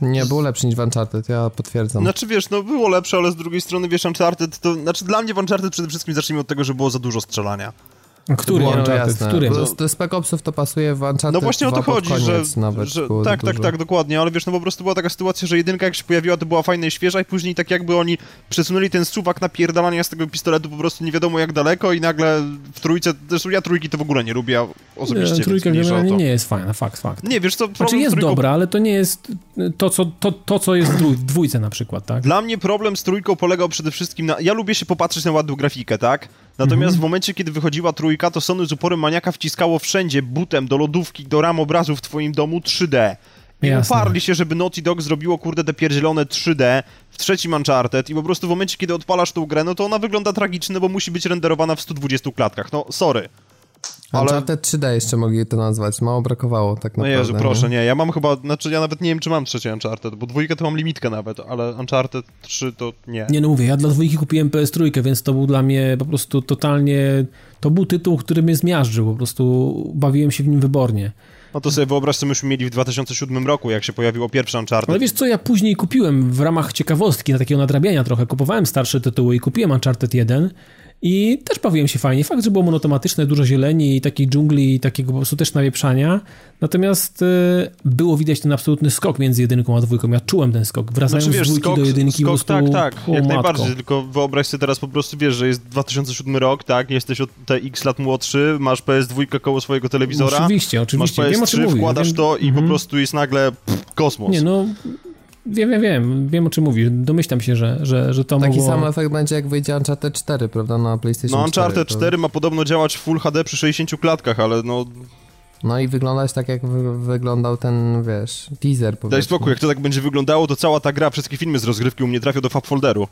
Nie, było lepsze niż w Uncharted, ja potwierdzam. Znaczy wiesz, no było lepsze, ale z drugiej strony wiesz, Uncharted to... Znaczy dla mnie w Uncharted przede wszystkim zacznijmy od tego, że było za dużo strzelania. Który? No, jasne. Który? Do, do Spec Opsów to pasuje w Uncharted No właśnie o to chodzi, że, nawet że tak, tak, tak, dokładnie, ale wiesz, no po prostu była taka sytuacja, że jedynka jak się pojawiła, to była fajna i świeża i później tak jakby oni przesunęli ten suwak napierdalania z tego pistoletu po prostu nie wiadomo jak daleko i nagle w trójce, zresztą ja trójki to w ogóle nie lubię osobiście, nie, Trójka generalnie nie jest fajna, fakt, fakt. Nie, wiesz co, Znaczy jest trójką... dobra, ale to nie jest to co, to, to, co jest w dwójce na przykład, tak? Dla mnie problem z trójką polegał przede wszystkim na... Ja lubię się popatrzeć na ładną grafikę, tak? Natomiast mhm. w momencie, kiedy wychodziła trójka, to Sony z uporem maniaka wciskało wszędzie butem do lodówki, do ram obrazu w twoim domu 3D. I Jasne. uparli się, żeby Naughty Dog zrobiło, kurde, te pierdzielone 3D w trzecim Uncharted i po prostu w momencie, kiedy odpalasz tą grę, no to ona wygląda tragicznie, bo musi być renderowana w 120 klatkach. No, sorry. Ale- Uncharted 3D jeszcze mogli to nazwać, mało brakowało tak No naprawdę. Jezu, proszę, nie. Ja mam chyba, znaczy ja nawet nie wiem, czy mam trzeci Uncharted, bo dwójkę to mam limitkę nawet, ale Uncharted 3 to nie. Nie no mówię, ja dla dwójki kupiłem PS3, więc to był dla mnie po prostu totalnie... To był tytuł, który mnie zmiażdżył, po prostu bawiłem się w nim wybornie. No to sobie wyobraź, co myśmy mieli w 2007 roku, jak się pojawiło pierwszy Uncharted. Ale wiesz co, ja później kupiłem w ramach ciekawostki, na takiego nadrabiania trochę, kupowałem starsze tytuły i kupiłem Uncharted 1 i też bawiłem się fajnie. Fakt, że było monotematyczne, dużo zieleni i takiej dżungli i takiego po prostu też nawieprzania. Natomiast e, było widać ten absolutny skok między jedynką a dwójką. Ja czułem ten skok. Wracając Znaczy, wiesz, z dwójki skok, do jedynki skok, po prostu... tak, tak, o, jak matko. najbardziej, tylko wyobraź sobie teraz po prostu, wiesz, że jest 2007 rok, tak, jesteś o te x lat młodszy, masz PS2 koło swojego telewizora, Oczywiście, oczywiście. masz Wiem, o czym PS3, wkładasz Wiem- to i po Mhm. prostu jest nagle pff, kosmos. Nie no... Wiem, wiem, wiem. Wiem, o czym mówisz. Domyślam się, że, że, że to Taki mogło... sam efekt będzie jak wyjdzie Uncharted 4, prawda, na PlayStation No 4. Uncharted to- 4 ma podobno działać w Full HD przy 60 klatkach, ale no No i wyglądać tak, jak wy, wyglądał ten, wiesz, teaser powiedzmy. daj spokój, jak to tak będzie wyglądało, to cała ta gra, wszystkie filmy z rozgrywki u mnie trafią do fab folderu.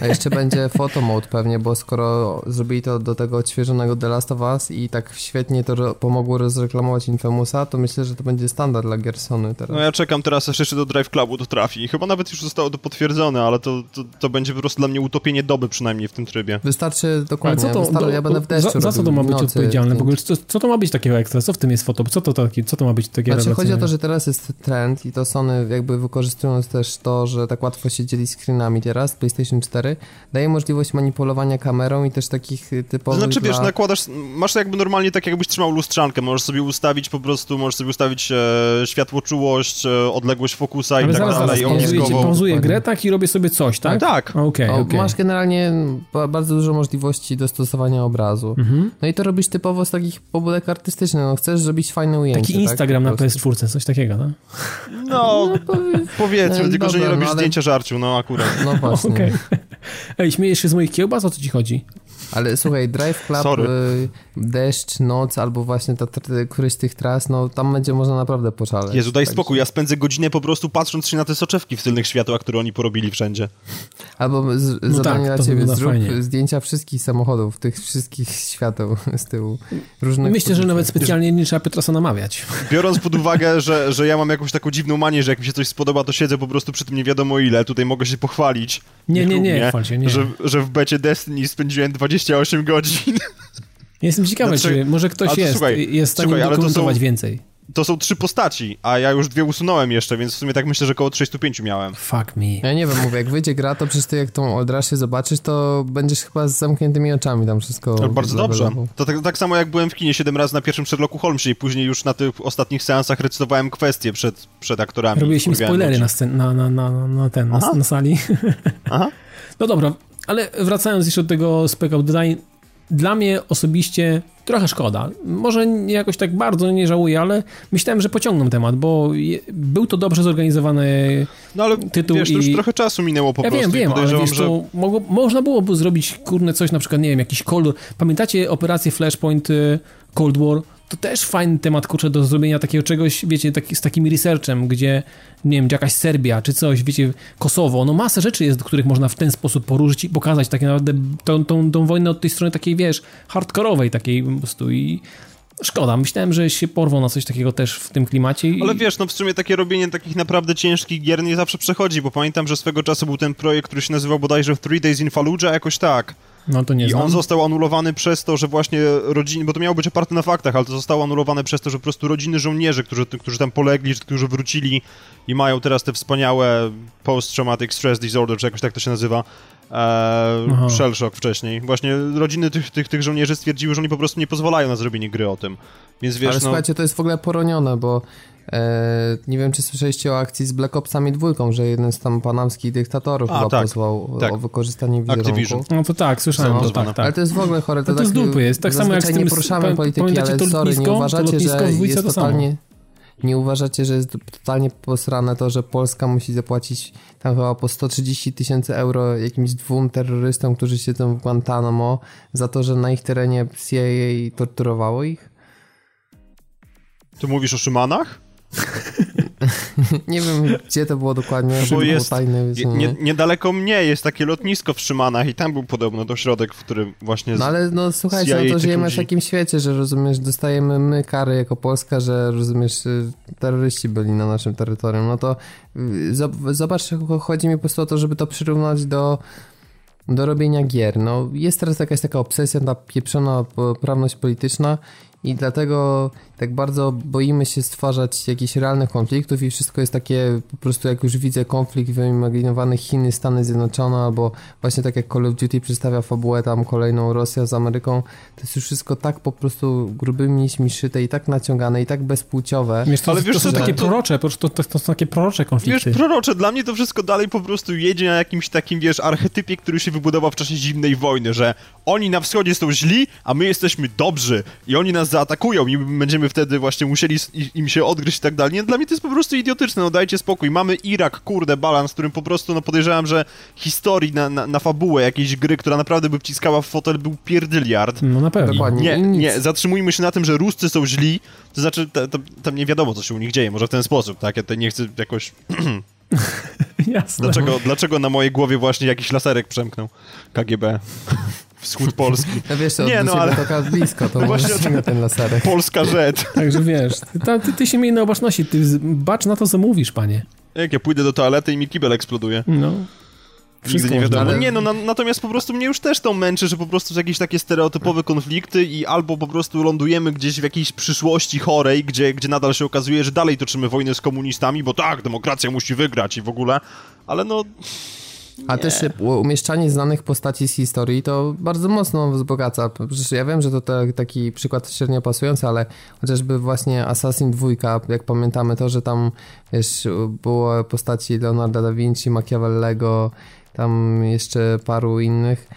A jeszcze będzie [LAUGHS] photo mode pewnie, bo skoro zrobili to do tego odświeżonego The Last of Us i tak świetnie to pomogło rozreklamować Infamousa, to myślę, że to będzie standard dla Gersony teraz. No ja czekam teraz, aż jeszcze do Drive Clubu to trafi. I chyba nawet już zostało to potwierdzone, ale to, to, to będzie po prostu dla mnie utopienie doby przynajmniej w tym trybie. Wystarczy Ale dokładnie, co to, wystarczy, do, ja będę w deszczu za, za co to ma być nocy odpowiedzialne? W ogóle, zdjęć. co, co to ma być takiego ekstra? Co w tym jest foto? Co to, co to ma być takie Znaczy chodzi o to, że teraz jest trend i to Sony jakby wykorzystując też to, że tak łatwo się dzieli screenami teraz, PlayStation 4, daje możliwość manipulowania kamerą i też takich To typowych znaczy, wiesz, dla... nakładasz, masz jakby normalnie tak, jakbyś trzymał lustrzankę. Możesz sobie ustawić po prostu, możesz sobie ustawić e, światłoczułość, e, odległość fokusa i Ale tak zaraz, dalej, ogniskową. pauzuję grę tak i robię sobie coś, tak? Tak. Okej, O, okej. Masz generalnie ba- bardzo dużo możliwości dostosowania obrazu. Mhm. No i to robisz typowo z takich pobudek artystycznych. No, chcesz zrobić fajne ujęcie. Taki tak? Instagram Po na prostu. PS4, coś takiego, no? No, powiedzmy, No, tylko że nie dobra, robisz no, ale- zdjęcia żarciu, no akurat. No właśnie. [LAUGHS] Okej. Ej, śmiejesz się z moich kiełbas? O co ci chodzi? Ale słuchaj, Drive Club, Sorry. y, deszcz, noc albo właśnie ta, któryś z tych tras, no tam będzie można naprawdę poszaleć. Jezu, daj Także- spokój, ja spędzę godzinę po prostu patrząc się na te soczewki w tylnych światłach, które oni porobili wszędzie. Albo z, No zadanie tak, dla ciebie, wygląda zrób fajnie. zdjęcia wszystkich samochodów, tych wszystkich świateł z tyłu. Różnych Myślę, że nawet specjalnie nie trzeba Piotrasa namawiać. Biorąc pod uwagę, [LAUGHS] że, że ja mam jakąś taką dziwną manię, że jak mi się coś spodoba, to siedzę po prostu przy tym nie wiadomo ile. Tutaj mogę się pochwalić. Nie, nie, nie, chlubnie, chwal się, nie. Że, że w becie Destiny spędziłem 28 godzin. Jestem ciekawy, Znaczy, czy może ktoś to jest, słuchaj, jest w stanie słuchaj, ale to dokumentować są- więcej. To są trzy postaci, a ja już dwie usunąłem jeszcze, więc w sumie tak myślę, że około 35 miałem. Fuck me. Ja nie wiem, mówię, jak wyjdzie gra, to przecież ty jak tą Oldraszę zobaczysz, to będziesz chyba z zamkniętymi oczami tam wszystko Ale bardzo dobrze. To tak, tak samo jak byłem w kinie 7 razy na pierwszym Sherlocku Holmesie i później już na tych ostatnich seansach recytowałem kwestie przed, przed aktorami. Robiłeś im spoilery na, scen- na, na, na, na ten, na, na sali. Aha. No dobra, ale wracając jeszcze do tego Spec Out Design, dla mnie osobiście trochę szkoda. Może nie jakoś tak bardzo nie żałuję, ale myślałem, że pociągną temat, bo je, był to dobrze zorganizowany No ale tytuł wiesz, to już i- trochę czasu minęło po ja prostu wiem, i wiem, ale wiesz, że... mogło, można byłoby zrobić, kurne, coś na przykład, nie wiem, jakiś Cold War. Pamiętacie operację Flashpoint y, Cold War? To też fajny temat, kurczę, do zrobienia takiego czegoś, wiecie, taki, z takim researchem, gdzie, nie wiem, jakaś Serbia, czy coś, wiecie, Kosowo, no masę rzeczy jest, których można w ten sposób poruszyć i pokazać tak naprawdę tą, tą, tą wojnę od tej strony takiej, wiesz, hardkorowej takiej po prostu i szkoda, myślałem, że się porwą na coś takiego też w tym klimacie i... Ale wiesz, no w sumie takie robienie takich naprawdę ciężkich gier nie zawsze przechodzi, bo pamiętam, że swego czasu był ten projekt, który się nazywał bodajże Three Days in Fallujah, jakoś tak. No to nie I znam. on został anulowany przez to, że właśnie rodziny, bo to miało być oparte na faktach, ale to zostało anulowane przez to, że po prostu rodziny żołnierzy, którzy, którzy tam polegli, którzy wrócili i mają teraz te wspaniałe post-traumatic stress disorder, czy jakoś tak to się nazywa. E, shell shock wcześniej. Właśnie rodziny tych, tych, tych żołnierzy stwierdziły, że oni po prostu nie pozwalają na zrobienie gry o tym. Więc wiesz, Ale no... słuchajcie, to jest w ogóle poronione, bo e, nie wiem, czy słyszeliście o akcji z Black Opsami dwójką, że jeden z tam panamskich dyktatorów A, chyba tak, pozwał tak. o wykorzystanie wizerunku. Activision. No to tak, słyszałem, No, to to tak, tak. Ale to jest w ogóle chore. To, No to z tak, dupy jest, tak samo jak z tym- nie poruszamy polityki, ale to sorry, lotnisko? nie To uważacie, że jest to samo. totalnie... Nie uważacie, że jest totalnie posrane to, że Polska musi zapłacić tam chyba po 130 tysięcy euro jakimś dwóm terrorystom, którzy siedzą w Guantanamo za to, że na ich terenie CIA torturowało ich? Ty mówisz o Szymanach? [LAUGHS] nie wiem, gdzie to było dokładnie, bo jest tajne. nie, nie, niedaleko mnie jest takie lotnisko w Szymanach i tam był podobno to środek, w którym właśnie... No ale no słuchajcie, no to żyjemy ludzi. w takim świecie, że rozumiesz, dostajemy my kary jako Polska, że rozumiesz, y, terroryści byli na naszym terytorium, no to y, zobacz, chodzi mi po prostu o to, żeby to przyrównać do do robienia gier. No, jest teraz jakaś taka obsesja, ta pieprzona poprawność polityczna i dlatego tak bardzo boimy się stwarzać jakichś realnych konfliktów i wszystko jest takie, po prostu jak już widzę konflikt wyimaginowany Chiny, Stany Zjednoczone albo właśnie tak jak Call of Duty przedstawia fabułę tam kolejną Rosja z Ameryką, to jest już wszystko tak po prostu grubymi nićmi szyte i tak naciągane i tak bezpłciowe. Wiesz, to, Ale wiesz, to są takie prorocze, to, to, to, są takie prorocze konflikty. Wiesz, prorocze, dla mnie to wszystko dalej po prostu jedzie na jakimś takim, wiesz, archetypie, który się wybudował w czasie zimnej wojny, że oni na wschodzie są źli, a my jesteśmy dobrzy i oni nas zaatakują i będziemy wtedy właśnie musieli im się odgryźć i tak dalej. Nie, dla mnie to jest po prostu idiotyczne, no dajcie spokój. Mamy Irak, kurde, balans, którym po prostu, no podejrzewam, że historii na, na, na fabułę jakiejś gry, która naprawdę by wciskała w fotel, był pierdyliard. No na pewno. Dokładnie. Nie, nie, zatrzymujmy się na tym, że Ruscy są źli, to znaczy, tam nie wiadomo, co się u nich dzieje, może w ten sposób, tak? Ja nie chcę jakoś... [CLEARS THROAT] Jasne. Dlaczego, dlaczego na mojej głowie właśnie jakiś laserek przemknął KGB? Wschód Polski. [LAUGHS] No wiesz, to nie, no ale... to blisko, to no [LAUGHS] właśnie ten laserek. Polska rzecz. [LAUGHS] Także wiesz, ty, ty, ty się miej na obaczności, ty bacz na to, co mówisz, panie. Jak ja pójdę do toalety i mi kibel eksploduje. No. Wszystko nie wiadomo. Ale... Nie, no na, natomiast po prostu mnie już też to męczy, że po prostu są jakieś takie stereotypowe konflikty i albo po prostu lądujemy gdzieś w jakiejś przyszłości chorej, gdzie, gdzie nadal się okazuje, że dalej toczymy wojnę z komunistami, bo tak, demokracja musi wygrać i w ogóle, ale no... A nie. też umieszczanie znanych postaci z historii to bardzo mocno wzbogaca. Przecież ja wiem, że to taki przykład średnio pasujący, ale chociażby właśnie Assassin 2, jak pamiętamy to, że tam wiesz, było postaci Leonarda da Vinci, Machiavellego, tam jeszcze paru innych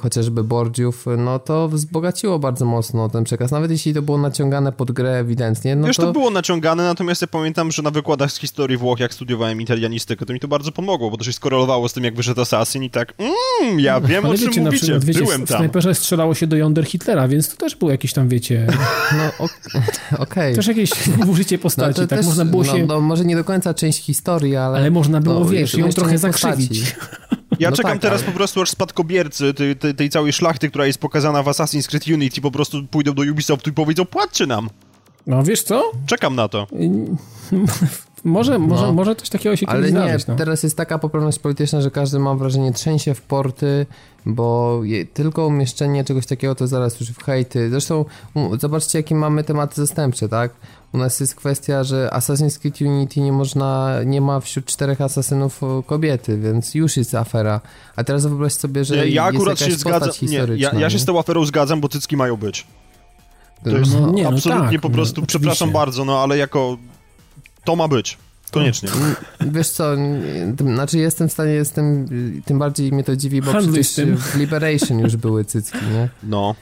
chociażby Bordziów, no to wzbogaciło bardzo mocno ten przekaz. Nawet jeśli to było naciągane pod grę ewidentnie, no Wiesz, to... to było naciągane, natomiast ja pamiętam, że na wykładach z historii Włoch, jak studiowałem italianistykę, to mi to bardzo pomogło, bo to się skorelowało z tym, jak wyszedł Assassin i tak, mmm, ja no, wiem, o czym wiecie, mówicie, przykład, wiecie, byłem tam. W snajperze strzelało się do jąder Hitlera, więc to też było jakieś tam, wiecie... [LAUGHS] No, [LAUGHS] okej. Okay. Też jakieś [LAUGHS] użycie postaci, no, tak też, można było no, się... No, może nie do końca część historii, ale... Ale można było, no, wiesz, ją trochę zakrzywić. Ja no czekam tak, teraz ale... po prostu aż spadkobiercy tej, tej, tej, całej szlachty, która jest pokazana w Assassin's Creed Unity, po prostu pójdą do Ubisoftu i powiedzą, płaccie nam. No wiesz co? Czekam na to. [LAUGHS] może, może, no. może coś takiego się Ale nie, no. teraz jest taka poprawność polityczna, że każdy mam wrażenie trzęsie w porty, bo je, tylko umieszczenie czegoś takiego to zaraz już w hejty. Zresztą zobaczcie, jakie mamy tematy zastępcze, tak? U nas jest kwestia, że Assassin's Creed Unity nie można, nie ma wśród czterech asasynów kobiety, więc już jest afera. A teraz wyobraź sobie, że ja jest akurat się zgadzam. Nie, ja, ja się z tą aferą zgadzam, bo cycki mają być. To jest no, nie, no absolutnie tak, po prostu, no, przepraszam bardzo, no ale jako to ma być. Koniecznie. Wiesz co, znaczy jestem w stanie, jestem, tym bardziej mnie to dziwi, bo Handluj przecież w Liberation już były cycki, nie? No.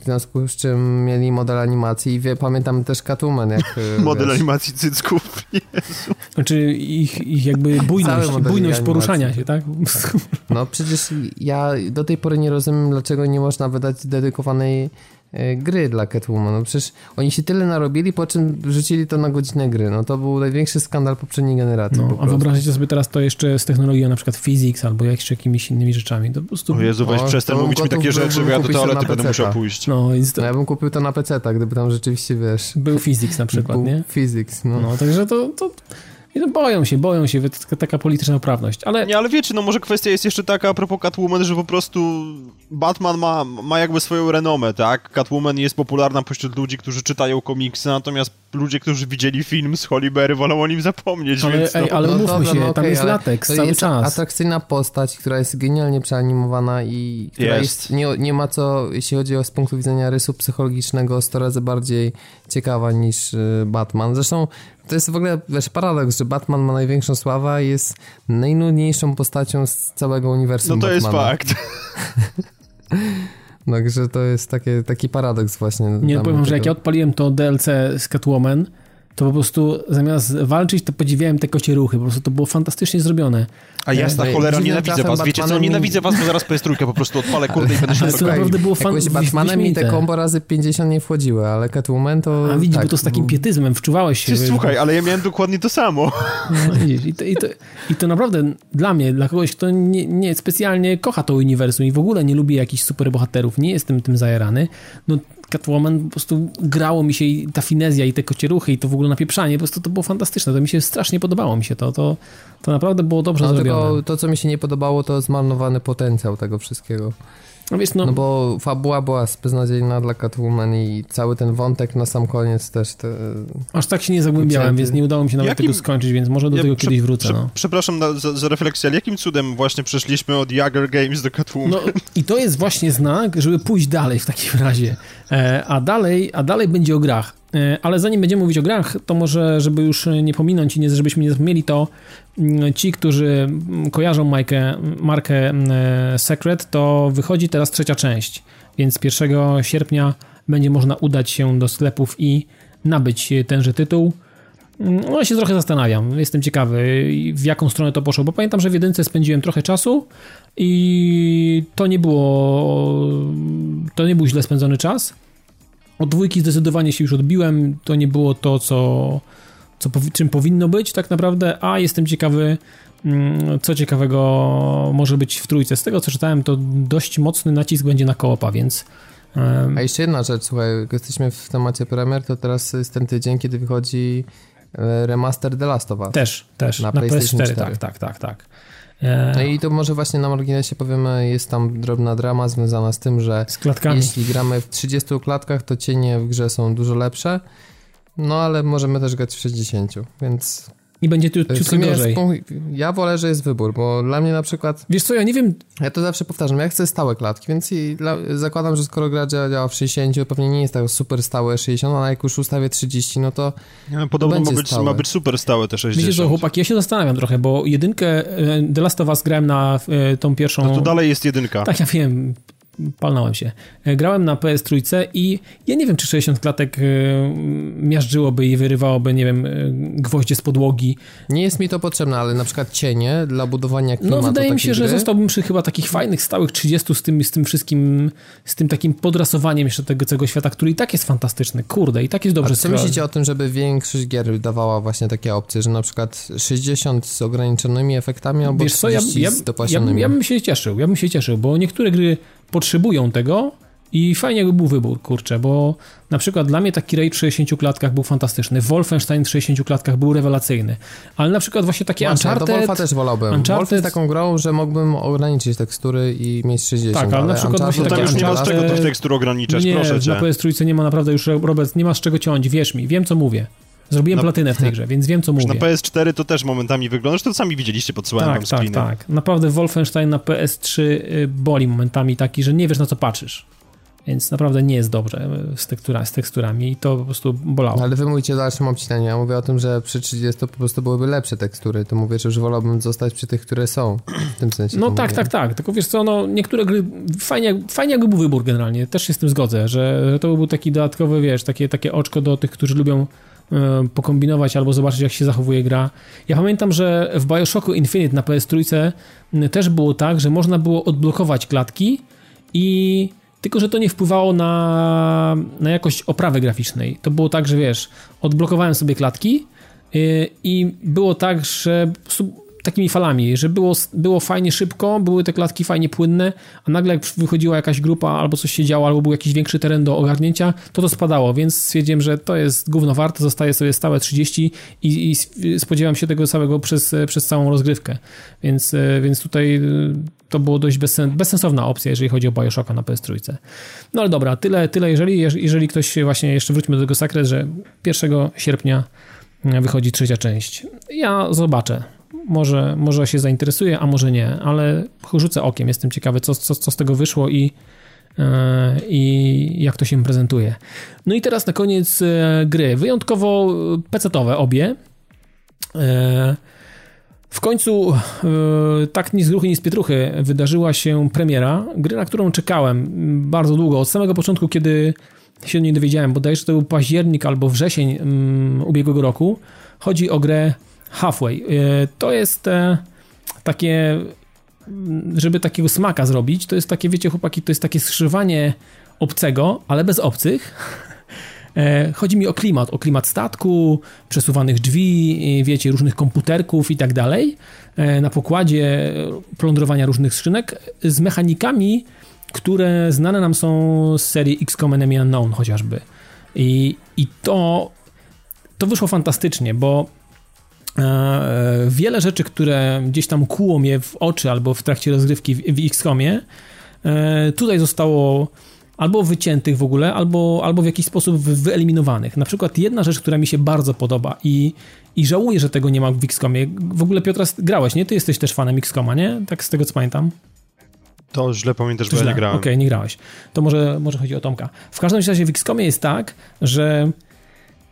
W związku z czym mieli model animacji i wie, pamiętam też Catwoman, jak... [LAUGHS] model wiesz, animacji cycków, [LAUGHS] Jezu. Znaczy ich, ich jakby bujność, bujność poruszania się, tak? No przecież ja do tej pory nie rozumiem, dlaczego nie można wydać dedykowanej E, gry dla Catwoman. No przecież oni się tyle narobili, po czym rzucili to na godzinę gry. No to był największy skandal poprzedniej generacji. No, a wyobraźcie sobie teraz to jeszcze z technologią na przykład physics albo jeszcze jakimiś innymi rzeczami. To po prostu... O Jezu, weź przestań mówić mi takie rzeczy, bo ja do toalety będę musiał pójść. No, to... no, ja bym kupił to na PC, gdyby tam rzeczywiście, wiesz... Był physics na przykład, był nie? Physics, no. No, także to... to... No boją się, boją się, taka polityczna poprawność, ale... Nie, ale wiecie, no może kwestia jest jeszcze taka a propos Catwoman, że po prostu Batman ma, ma jakby swoją renomę, tak? Catwoman jest popularna pośród ludzi, którzy czytają komiksy, natomiast ludzie, którzy widzieli film z Holly Berry wolą o nim zapomnieć, ale, więc... Ej, no. ale no umówmy dobra, się, no, tam okay, jest latek cały jest czas. atrakcyjna postać, która jest genialnie przeanimowana i która jest. jest, nie, nie ma co, jeśli chodzi o z punktu widzenia rysu psychologicznego, 100 razy bardziej ciekawa niż y, Batman. Zresztą to jest w ogóle wiesz, paradoks, że Batman ma największą sławę i jest najnudniejszą postacią z całego uniwersum No to Batmana. jest fakt. [LAUGHS] Także to jest takie, taki paradoks właśnie. Nie powiem, tego. że jak ja odpaliłem to DLC z Catwoman, to po prostu zamiast walczyć, to podziwiałem te kocie ruchy. Po prostu to było fantastycznie zrobione. A jasna Ej, cholera, nienawidzę was. Wiecie co, nienawidzę was, bo zaraz PS3 po prostu odpalę, kurde, i będę się Ale to naprawdę było fan, Jakoś Batmanem mi te kombo razy 50 nie wchodziły, ale Catwoman to... A widzisz, tak, bo to z takim był- pietyzmem wczuwałeś się. Wiesz, Słuchaj, ale ja miałem dokładnie to samo. No, i, to, i, to, I to naprawdę dla mnie, dla kogoś, kto nie, nie specjalnie kocha to uniwersum i w ogóle nie lubi jakichś superbohaterów, nie jestem tym zajarany, no Catwoman po prostu grało mi się i ta finezja i te kocieruchy i to w ogóle napieprzanie, po prostu to było fantastyczne, to mi się strasznie podobało mi się to, to, to naprawdę było dobrze No zrobione. tylko to, co mi się nie podobało, to zmarnowany potencjał tego wszystkiego. No wiesz, no, No bo fabuła była beznadziejna dla Catwoman i cały ten wątek na sam koniec też te... aż tak się nie zagłębiałem, Kurczę, więc nie udało mi się nawet jakim- tego skończyć, więc może do Ja tego prze- kiedyś wrócę. prze- No. Przepraszam na, za, za refleksję, ale jakim cudem właśnie przeszliśmy od Jagger Games do Catwoman? No i to jest właśnie znak, żeby pójść dalej w takim razie. E, a, dalej, a dalej będzie o grach. E, ale zanim będziemy mówić o grach, to może, żeby już nie pominąć i nie, żebyśmy nie zapomnieli, to mm, ci, którzy mm, kojarzą markę, markę mm, e, Secret, to wychodzi teraz trzecia część. Więc 1 sierpnia będzie można udać się do sklepów i nabyć tenże tytuł. No ja się trochę zastanawiam, jestem ciekawy w jaką stronę to poszło, bo pamiętam, że w jedynce spędziłem trochę czasu i to nie było to nie był źle spędzony czas. Od dwójki zdecydowanie się już odbiłem, to nie było to, co, co czym powinno być tak naprawdę, a jestem ciekawy, mm, co ciekawego może być w trójce. Z tego, co czytałem, to dość mocny nacisk będzie na koopa, więc A jeszcze jedna rzecz, słuchaj, jak jesteśmy w temacie premier, to teraz jest ten tydzień, kiedy wychodzi e, remaster The Last of Us. też, też, Na na, PlayStation PS4, 4. tak, tak, tak, tak. E, No i to może właśnie na marginesie powiemy, jest tam drobna drama związana z tym, że z jeśli gramy w 30 klatkach, to cienie w grze są dużo lepsze, no ale możemy też grać w 60, więc I będzie tu w ciutko gorzej. punktu- ja wolę, że jest wybór, bo dla mnie na przykład, Wiesz co, ja nie wiem, ja to zawsze powtarzam, ja chcę stałe klatki, więc i dla, zakładam, że skoro gra działa, działa w 60, pewnie nie jest tak super stałe 60, ale jak już ustawię 30, no to Nie, Podobno ma będzie być, stałe. ma być super stałe te 60. wiecie co, chłopaki, ja się zastanawiam trochę, bo jedynkę e, The Last of Us grałem na e, tą pierwszą... No to dalej jest jedynka. Tak, ja wiem, palnąłem się. E, Grałem na PS3 i ja nie wiem, czy 60 klatek e, miażdżyłoby i wyrywałoby, nie wiem, e, gwoździe z podłogi. nie jest mi to potrzebne, ale na przykład cienie dla budowania klimatu No wydaje mi się, że gry, zostałbym przy chyba takich fajnych, stałych 30 z tym, z tym wszystkim, z tym takim podrasowaniem jeszcze tego całego świata, który i tak jest fantastyczny. Kurde, i tak jest dobrze A co myślicie o tym, żeby większość gier dawała właśnie takie opcje, że na przykład 60 z ograniczonymi efektami albo Wiesz co, ja, 30 ja, z ja, ja bym się cieszył, ja bym się cieszył, bo niektóre gry potrzebują tego i fajnie jakby był wybór, kurczę, bo na przykład dla mnie taki raid w 60 klatkach był fantastyczny, Wolfenstein w 60 klatkach był rewelacyjny, ale na przykład właśnie takie Właśnie, do Uncharted... Wolfa też wolałbym. Uncharted- Wolf jest taką grą, że mógłbym ograniczyć tekstury i mieć 60, Tak, ale na przykład właśnie No takie tam już nie ma z Uncharted- czego tych tekstur ograniczać, nie, proszę cię. na PS3 nie ma naprawdę już, Robert, nie ma z czego ciąć, wierz mi, wiem co mówię. Zrobiłem Na- platynę w tej grze, więc wiem co mówię. na PS4 to też momentami wygląda, zresztą sami widzieliście, podsyłałem tak, wam tak, screeny. tak. Naprawdę Wolfenstein na PS3 y, boli momentami taki, że nie wiesz na co patrzysz. Więc naprawdę nie jest dobrze y, z, tekstura, z teksturami i to po prostu bolało. No, Ale wy mówicie o dalszym obcinaniu. Ja mówię o tym, że przy 30 to po prostu byłyby lepsze tekstury. To mówię, że już wolałbym zostać przy tych, które są. W tym sensie. No to tak, mówię. tak, tak. Tylko wiesz co, no niektóre gry, fajnie, fajnie jakby był wybór generalnie, też się z tym zgodzę, że, że to by był taki dodatkowy, wiesz, takie, takie oczko do tych, którzy lubią pokombinować albo zobaczyć, jak się zachowuje gra. Ja pamiętam, że w Bioshocku Infinite na PS3 m, też było tak, że można było odblokować klatki i tylko, że to nie wpływało na, na jakość oprawy graficznej. To było tak, że wiesz, odblokowałem sobie klatki yy, i było tak, że takimi falami, że było, było fajnie szybko, były te klatki fajnie płynne, a nagle jak wychodziła jakaś grupa albo coś się działo, albo był jakiś większy teren do ogarnięcia, to to spadało, więc stwierdziłem, że to jest gówno warte, zostaje sobie stałe 30 i, i spodziewam się tego samego przez, przez całą rozgrywkę, więc, e, więc tutaj e, to było dość bezsen, bezsensowna opcja, jeżeli chodzi o Bioshocka na PS3. No ale dobra, tyle, tyle jeżeli, jeżeli ktoś właśnie, jeszcze wróćmy do tego Sakret, że 1 sierpnia wychodzi trzecia część. Ja zobaczę. Może, może się zainteresuję, a może nie, ale rzucę okiem. Jestem ciekawy, co, co, co z tego wyszło i, yy, i jak to się prezentuje. No i teraz na koniec yy, gry. Wyjątkowo pecetowe obie. W końcu, tak ni z gruchy, ni z pietruchy, wydarzyła się premiera gry, na którą czekałem bardzo długo. Od samego początku, kiedy się nie dowiedziałem, bodajże to był październik albo wrzesień um, ubiegłego roku. Chodzi o grę Halfway. E, to jest e, takie, żeby takiego smaka zrobić, to jest takie, wiecie chłopaki, to jest takie skrzyżowanie obcego, ale bez obcych. [LAUGHS] E, chodzi mi o klimat, o klimat statku, przesuwanych drzwi, wiecie, różnych komputerków i tak dalej. Na pokładzie plądrowania różnych skrzynek z mechanikami, które znane nam są z serii XCOM Enemy Unknown chociażby. I, i to, to wyszło fantastycznie, bo wiele rzeczy, które gdzieś tam kłuło mnie w oczy albo w trakcie rozgrywki w, w XCOMie, e, tutaj zostało albo wyciętych w ogóle, albo, albo w jakiś sposób wyeliminowanych. Na przykład jedna rzecz, która mi się bardzo podoba i, i żałuję, że tego nie ma w XCOMie. W ogóle Piotra, grałeś, nie? Ty jesteś też fanem XCOMa, nie? Tak z tego co pamiętam. To źle pamiętasz, bo ja nie grałem. Okej, okay, nie grałeś. To może, może chodzi o Tomka. W każdym razie w XCOMie jest tak, że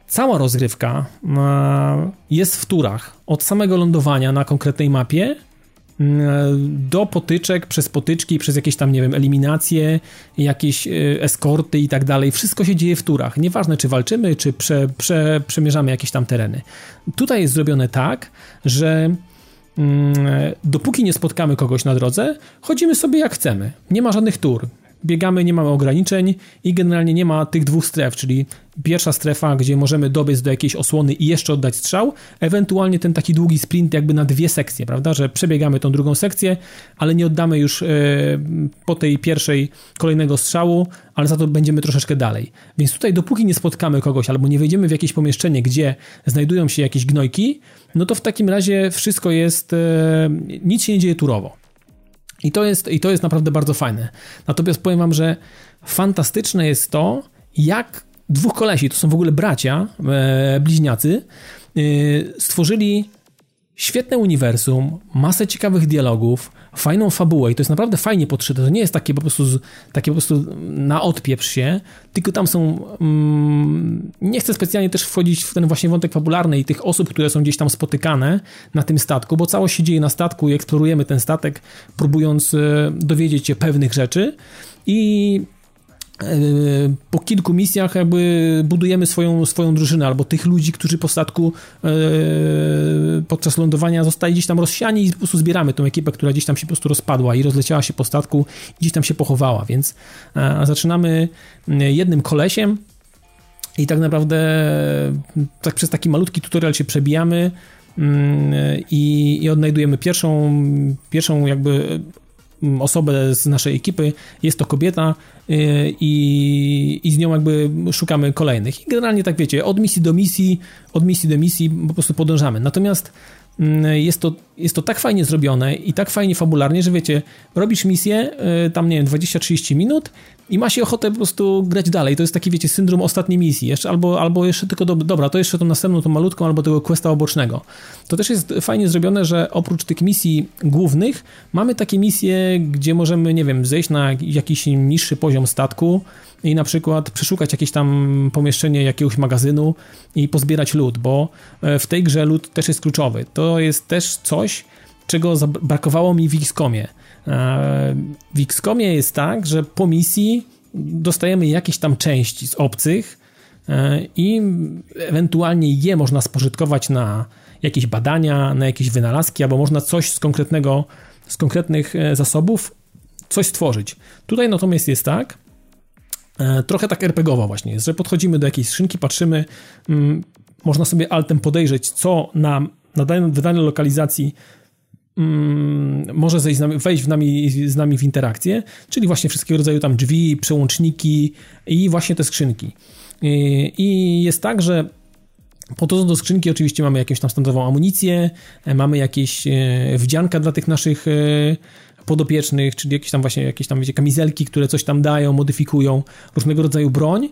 cała rozgrywka jest w turach. Od samego lądowania na konkretnej mapie do potyczek, przez potyczki, przez jakieś tam, nie wiem, eliminacje, jakieś e, eskorty i tak dalej. Wszystko się dzieje w turach. Nieważne, czy walczymy, czy prze, prze, przemierzamy jakieś tam tereny. Tutaj jest zrobione tak, że Mm, dopóki nie spotkamy kogoś na drodze, chodzimy sobie jak chcemy. Nie ma żadnych tur. Biegamy, nie mamy ograniczeń i generalnie nie ma tych dwóch stref, czyli pierwsza strefa, gdzie możemy dobiec do jakiejś osłony i jeszcze oddać strzał, ewentualnie ten taki długi sprint jakby na dwie sekcje, prawda, że przebiegamy tą drugą sekcję, ale nie oddamy już e, po tej pierwszej kolejnego strzału, ale za to będziemy troszeczkę dalej. Więc tutaj dopóki nie spotkamy kogoś albo nie wejdziemy w jakieś pomieszczenie, gdzie znajdują się jakieś gnojki, no to w takim razie wszystko jest, e, nic się nie dzieje turowo. I to jest, I to jest naprawdę bardzo fajne. Natomiast powiem wam, że fantastyczne jest to, jak dwóch kolesi, to są w ogóle bracia, e, bliźniacy, e, stworzyli świetne uniwersum, masę ciekawych dialogów, fajną fabułę i to jest naprawdę fajnie podszyte. To nie jest takie po prostu, takie po prostu na odpieprz się, tylko tam są... Mm, nie chcę specjalnie też wchodzić w ten właśnie wątek fabularny i tych osób, które są gdzieś tam spotykane na tym statku, bo całość się dzieje na statku i eksplorujemy ten statek, próbując e, dowiedzieć się pewnych rzeczy i po kilku misjach jakby budujemy swoją, swoją drużynę, albo tych ludzi, którzy po statku e, podczas lądowania zostali gdzieś tam rozsiani i po prostu zbieramy tą ekipę, która gdzieś tam się po prostu rozpadła i rozleciała się po statku i gdzieś tam się pochowała, więc e, zaczynamy jednym kolesiem i tak naprawdę tak przez taki malutki tutorial się przebijamy i, i odnajdujemy pierwszą, pierwszą jakby osobę z naszej ekipy, jest to kobieta y, i, i z nią jakby szukamy kolejnych. I generalnie tak wiecie, od misji do misji, od misji do misji po prostu podążamy. Natomiast mm, jest to, jest to tak fajnie zrobione i tak fajnie fabularnie, że wiecie, robisz misję, y, tam nie wiem, 20-30 minut i ma się ochotę po prostu grać dalej. To jest taki, wiecie, syndrom ostatniej misji. Jeszcze, albo, albo jeszcze tylko, do, dobra, to jeszcze tą następną, tą malutką, albo tego questa obocznego. To też jest fajnie zrobione, że oprócz tych misji głównych, mamy takie misje, gdzie możemy, nie wiem, zejść na jakiś niższy poziom statku i na przykład przeszukać jakieś tam pomieszczenie jakiegoś magazynu i pozbierać lód, bo e, w tej grze lód też jest kluczowy. To jest też coś, czego brakowało mi w XCOMie E, w XCOMie jest tak, że po misji dostajemy jakieś tam części z obcych e, i ewentualnie je można spożytkować na jakieś badania, na jakieś wynalazki, albo można coś z konkretnego, z konkretnych e, zasobów coś stworzyć. Tutaj natomiast jest tak, trochę tak RPGowo właśnie jest, że podchodzimy do jakiejś skrzynki, patrzymy, mm, można sobie altem podejrzeć, co nam na danej lokalizacji mm, może zejść z nami, wejść w nami, z nami w interakcję, czyli właśnie wszystkiego rodzaju tam drzwi, przełączniki i właśnie te skrzynki. I, i jest tak, że Podchodząc do skrzynki oczywiście mamy jakąś tam standardową amunicję, e, mamy jakieś e, wdzianka dla tych naszych e, podopiecznych, czyli jakieś tam właśnie jakieś tam wiecie, kamizelki, które coś tam dają, modyfikują, różnego rodzaju broń.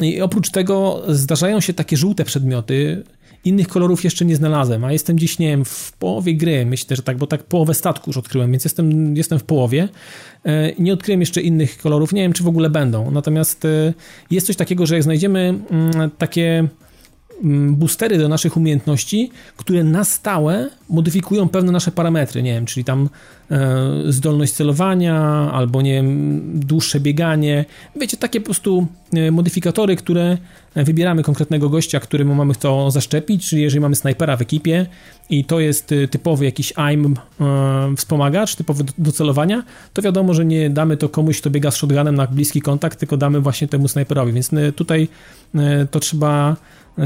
I oprócz tego zdarzają się takie żółte przedmioty, Innych kolorów jeszcze nie znalazłem, a jestem dziś, nie wiem, w połowie gry, myślę, że tak, bo tak połowę statku już odkryłem, więc jestem, jestem w połowie. E, nie odkryłem jeszcze innych kolorów, nie wiem, czy w ogóle będą. Natomiast e, jest coś takiego, że jak znajdziemy mm, takie boostery do naszych umiejętności, które na stałe modyfikują pewne nasze parametry, nie wiem, czyli tam e, zdolność celowania, albo nie wiem, dłuższe bieganie. Wiecie, takie po prostu e, modyfikatory, które wybieramy konkretnego gościa, któremu mamy to zaszczepić, czyli jeżeli mamy snajpera w ekipie i to jest e, typowy jakiś AIM e, wspomagacz, typowy do, do celowania, to wiadomo, że nie damy to komuś, kto biega z shotgunem na bliski kontakt, tylko damy właśnie temu snajperowi, więc e, tutaj e, to trzeba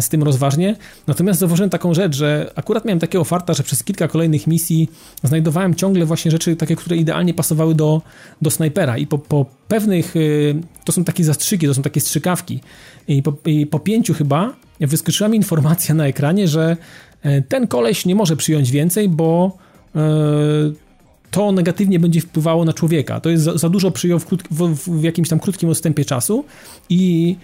z tym rozważnie. Natomiast zauważyłem taką rzecz, że akurat miałem takiego farta, że przez kilka kolejnych misji znajdowałem ciągle właśnie rzeczy takie, które idealnie pasowały do, do snajpera i po, po pewnych, y, to są takie zastrzyki, to są takie strzykawki i po, i po pięciu chyba wyskoczyła mi informacja na ekranie, że e, ten koleś nie może przyjąć więcej, bo e, to negatywnie będzie wpływało na człowieka. To jest za, za dużo przyjął w, w, w, jakimś tam krótkim odstępie czasu i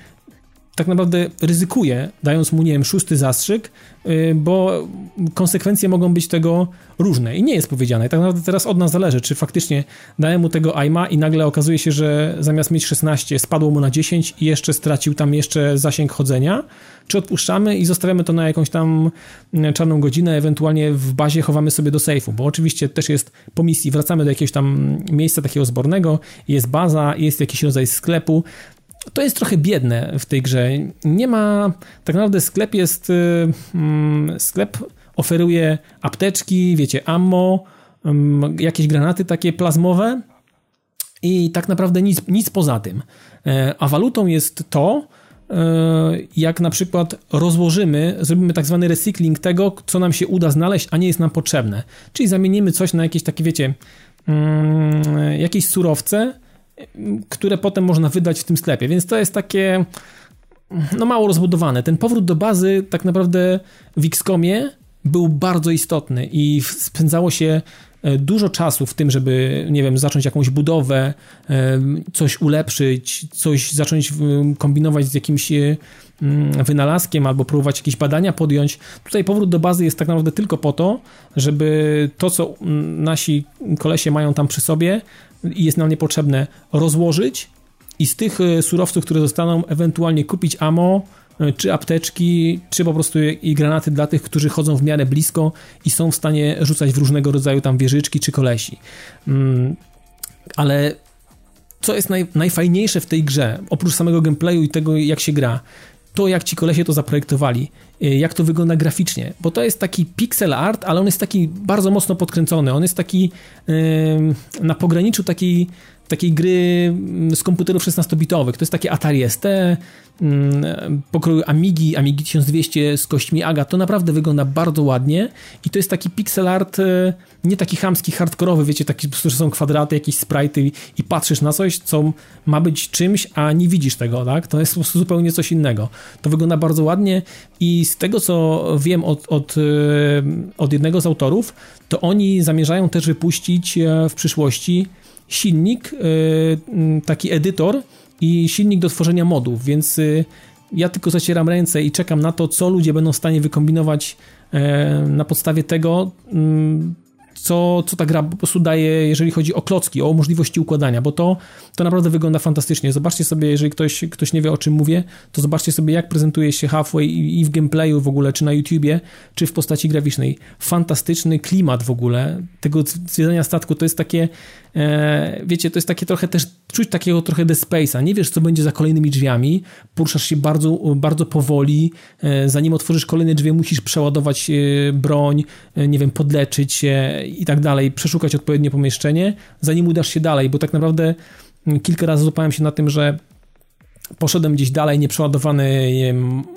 tak naprawdę ryzykuje, dając mu, nie wiem, szósty zastrzyk, y, bo konsekwencje mogą być tego różne. I nie jest powiedziane. Tak naprawdę teraz od nas zależy, czy faktycznie dałem mu tego AIMA i nagle okazuje się, że zamiast mieć 16 spadło mu na 10 i jeszcze stracił tam jeszcze zasięg chodzenia, czy odpuszczamy i zostawiamy to na jakąś tam mm, czarną godzinę, ewentualnie w bazie chowamy sobie do sejfu, bo oczywiście też jest po misji, wracamy do jakiegoś tam miejsca takiego zbornego, jest baza, jest jakiś rodzaj sklepu, to jest trochę biedne w tej grze. Nie ma, tak naprawdę sklep jest, mm, sklep oferuje apteczki, wiecie, ammo, mm, jakieś granaty takie plazmowe i tak naprawdę nic, nic poza tym. E, a walutą jest to, e, jak na przykład rozłożymy, zrobimy tak zwany recykling tego, co nam się uda znaleźć, a nie jest nam potrzebne. Czyli zamienimy coś na jakieś takie, wiecie, mm, jakieś surowce, które potem można wydać w tym sklepie. Więc to jest takie no mało rozbudowane. Ten powrót do bazy tak naprawdę w XCOMie był bardzo istotny i spędzało się e, dużo czasu w tym, żeby, nie wiem, zacząć jakąś budowę, e, coś ulepszyć, coś zacząć kombinować z jakimś e, mm, wynalazkiem albo próbować jakieś badania podjąć. Tutaj powrót do bazy jest tak naprawdę tylko po to, żeby to, co nasi kolesie mają tam przy sobie, i jest nam niepotrzebne, rozłożyć i z tych e, surowców, które zostaną, ewentualnie kupić ammo, e, czy apteczki, czy po prostu i granaty dla tych, którzy chodzą w miarę blisko i są w stanie rzucać w różnego rodzaju tam wieżyczki czy kolesi. Mm, ale co jest naj, najfajniejsze w tej grze, oprócz samego gameplayu i tego, jak się gra, to jak ci kolesie to zaprojektowali, e, jak to wygląda graficznie, bo to jest taki pixel art, ale on jest taki bardzo mocno podkręcony, on jest taki na pograniczu takiej takiej gry mm, z komputerów 16-bitowych. To jest takie Atari ST, mm, pokroju Amigi, Amigi 1200 z kośćmi AGA. To naprawdę wygląda bardzo ładnie i to jest taki pixel art e, nie taki chamski, hardkorowy, wiecie, taki, że są kwadraty, jakieś sprite i patrzysz na coś, co ma być czymś, a nie widzisz tego, tak? To jest po prostu zupełnie coś innego. To wygląda bardzo ładnie i z tego, co wiem od, od, e, od jednego z autorów, to oni zamierzają też wypuścić e, w przyszłości silnik, y, taki edytor i silnik do tworzenia modów, więc y, ja tylko zacieram ręce i czekam na to, co ludzie będą w stanie wykombinować e, na podstawie tego, mm, co, co ta gra po prostu daje, jeżeli chodzi o klocki, o możliwości układania, bo to, to naprawdę wygląda fantastycznie. Zobaczcie sobie, jeżeli ktoś, ktoś nie wie o czym mówię, to zobaczcie sobie, jak prezentuje się Halfway i w gameplayu w ogóle, czy na YouTubie, czy w postaci graficznej. Fantastyczny klimat w ogóle tego zwiedzania statku, to jest takie E, wiecie, to jest takie trochę też, czuć takiego trochę The Space'a, nie wiesz, co będzie za kolejnymi drzwiami, poruszasz się bardzo, bardzo powoli, e, zanim otworzysz kolejne drzwi, musisz przeładować e, broń, nie wiem, podleczyć się i tak dalej, przeszukać odpowiednie pomieszczenie, zanim udasz się dalej, bo tak naprawdę kilka razy złapałem się na tym, że poszedłem gdzieś dalej, nieprzeładowany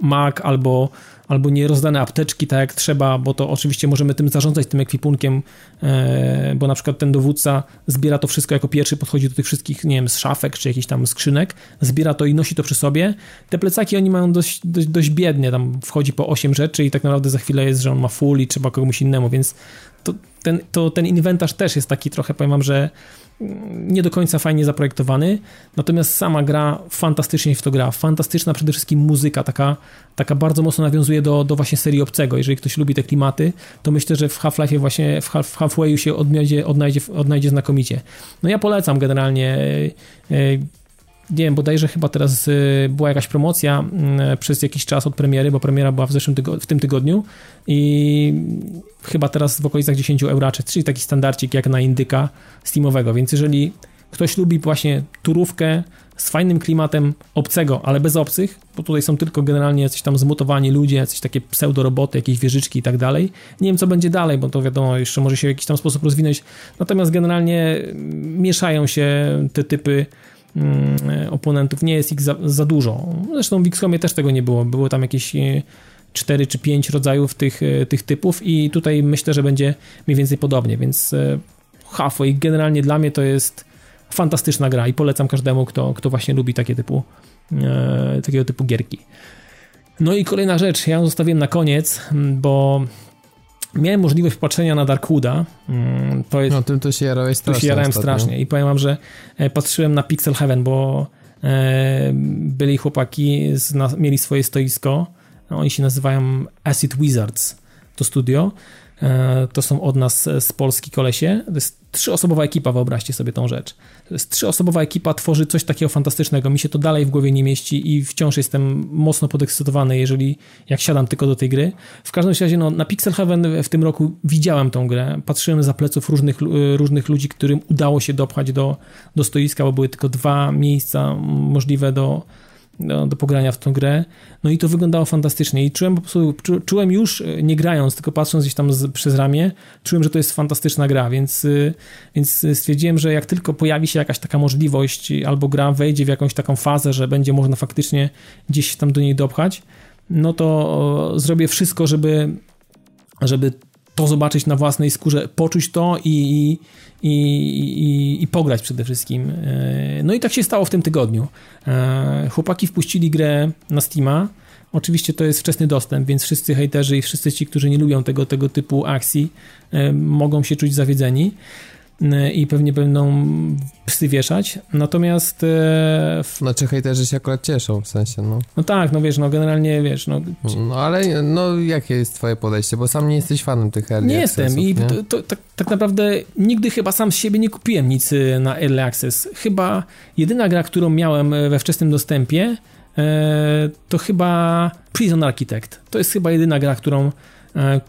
Mac albo, albo nie rozdane apteczki tak jak trzeba, bo to oczywiście możemy tym zarządzać, tym ekwipunkiem, e, bo na przykład ten dowódca zbiera to wszystko jako pierwszy, podchodzi do tych wszystkich, nie wiem, z szafek czy jakichś tam skrzynek, zbiera to i nosi to przy sobie. Te plecaki oni mają dość, dość, dość biednie, tam wchodzi po 8 rzeczy i tak naprawdę za chwilę jest, że on ma full i trzeba komuś innemu, więc to, ten, to ten inwentarz też jest taki trochę, powiem wam, że nie do końca fajnie zaprojektowany, natomiast sama gra fantastycznie w to gra, fantastyczna przede wszystkim muzyka, taka, taka bardzo mocno nawiązuje do, do właśnie serii Obcego, jeżeli ktoś lubi te klimaty, to myślę, że w Half-Life właśnie, w, Half, Halfwayu się odnajdzie, odnajdzie, odnajdzie znakomicie. No ja polecam generalnie e, nie wiem, bodajże chyba teraz y, była jakaś promocja y, przez jakiś czas od premiery, bo premiera była w, zeszłym tygo- w tym tygodniu i chyba teraz w okolicach 10 euraczy, czyli taki standardzik jak na indyka Steamowego, więc jeżeli ktoś lubi właśnie turówkę z fajnym klimatem obcego, ale bez obcych, bo tutaj są tylko generalnie jacyś tam zmutowani ludzie, jakieś takie pseudoroboty, jakieś wieżyczki i tak dalej. Nie wiem, co będzie dalej, bo to wiadomo, jeszcze może się w jakiś tam sposób rozwinąć. Natomiast generalnie mieszają się te typy mm, oponentów, nie jest ich za, za dużo. Zresztą w XCOMie też tego nie było. Było tam jakieś 4 czy 5 rodzajów tych, tych typów i tutaj myślę, że będzie mniej więcej podobnie, więc Halfway generalnie dla mnie to jest fantastyczna gra i polecam każdemu, kto, kto właśnie lubi takie typu, e, takiego typu gierki. No i kolejna rzecz, ja ją zostawiłem na koniec, bo miałem możliwość patrzenia na Darkwooda. To jest, no tym to się jarałeś strasznie. Tu się jarałem strasznie i powiem wam, że e, patrzyłem na Pixel Heaven, bo e, byli chłopaki, mieli swoje stoisko, oni się nazywają Acid Wizards, to studio to są od nas z Polski kolesie. To jest trzyosobowa ekipa, wyobraźcie sobie tą rzecz. To jest trzyosobowa ekipa, tworzy coś takiego fantastycznego. Mi się to dalej w głowie nie mieści i wciąż jestem mocno podekscytowany, jeżeli jak siadam tylko do tej gry. W każdym razie no, na Pixel Heaven w tym roku widziałem tą grę, patrzyłem za pleców różnych, różnych ludzi, którym udało się dopchać do, do stoiska, bo były tylko dwa miejsca możliwe do, do, do, pogrania w tą grę. No i to wyglądało fantastycznie i czułem po prostu, czu, czułem już, e, nie grając, tylko patrząc gdzieś tam z, przez ramię, czułem, że to jest fantastyczna gra, więc, e, więc stwierdziłem, że jak tylko pojawi się jakaś taka możliwość albo gra wejdzie w jakąś taką fazę, że będzie można faktycznie gdzieś tam do niej dopchać, no to zrobię wszystko, żeby żeby to zobaczyć na własnej skórze, poczuć to i, i, i, i, pograć przede wszystkim. E, no i tak się stało w tym tygodniu. E, chłopaki wpuścili grę na Steama. Oczywiście to jest wczesny dostęp, więc wszyscy hejterzy i wszyscy ci, którzy nie lubią tego, tego typu akcji, e, mogą się czuć zawiedzeni i pewnie będą psy wieszać. Natomiast. Znaczy hejterzy się akurat cieszą, w sensie, no. No tak, no wiesz, no generalnie wiesz, no. No ale, no jakie jest twoje podejście, bo sam nie jesteś fanem tych early Nie jestem i to, to, tak, tak naprawdę nigdy chyba sam z siebie nie kupiłem nic y, na early access. Chyba jedyna gra, którą miałem y, we wczesnym dostępie, to chyba Prison Architect. To jest chyba jedyna gra, którą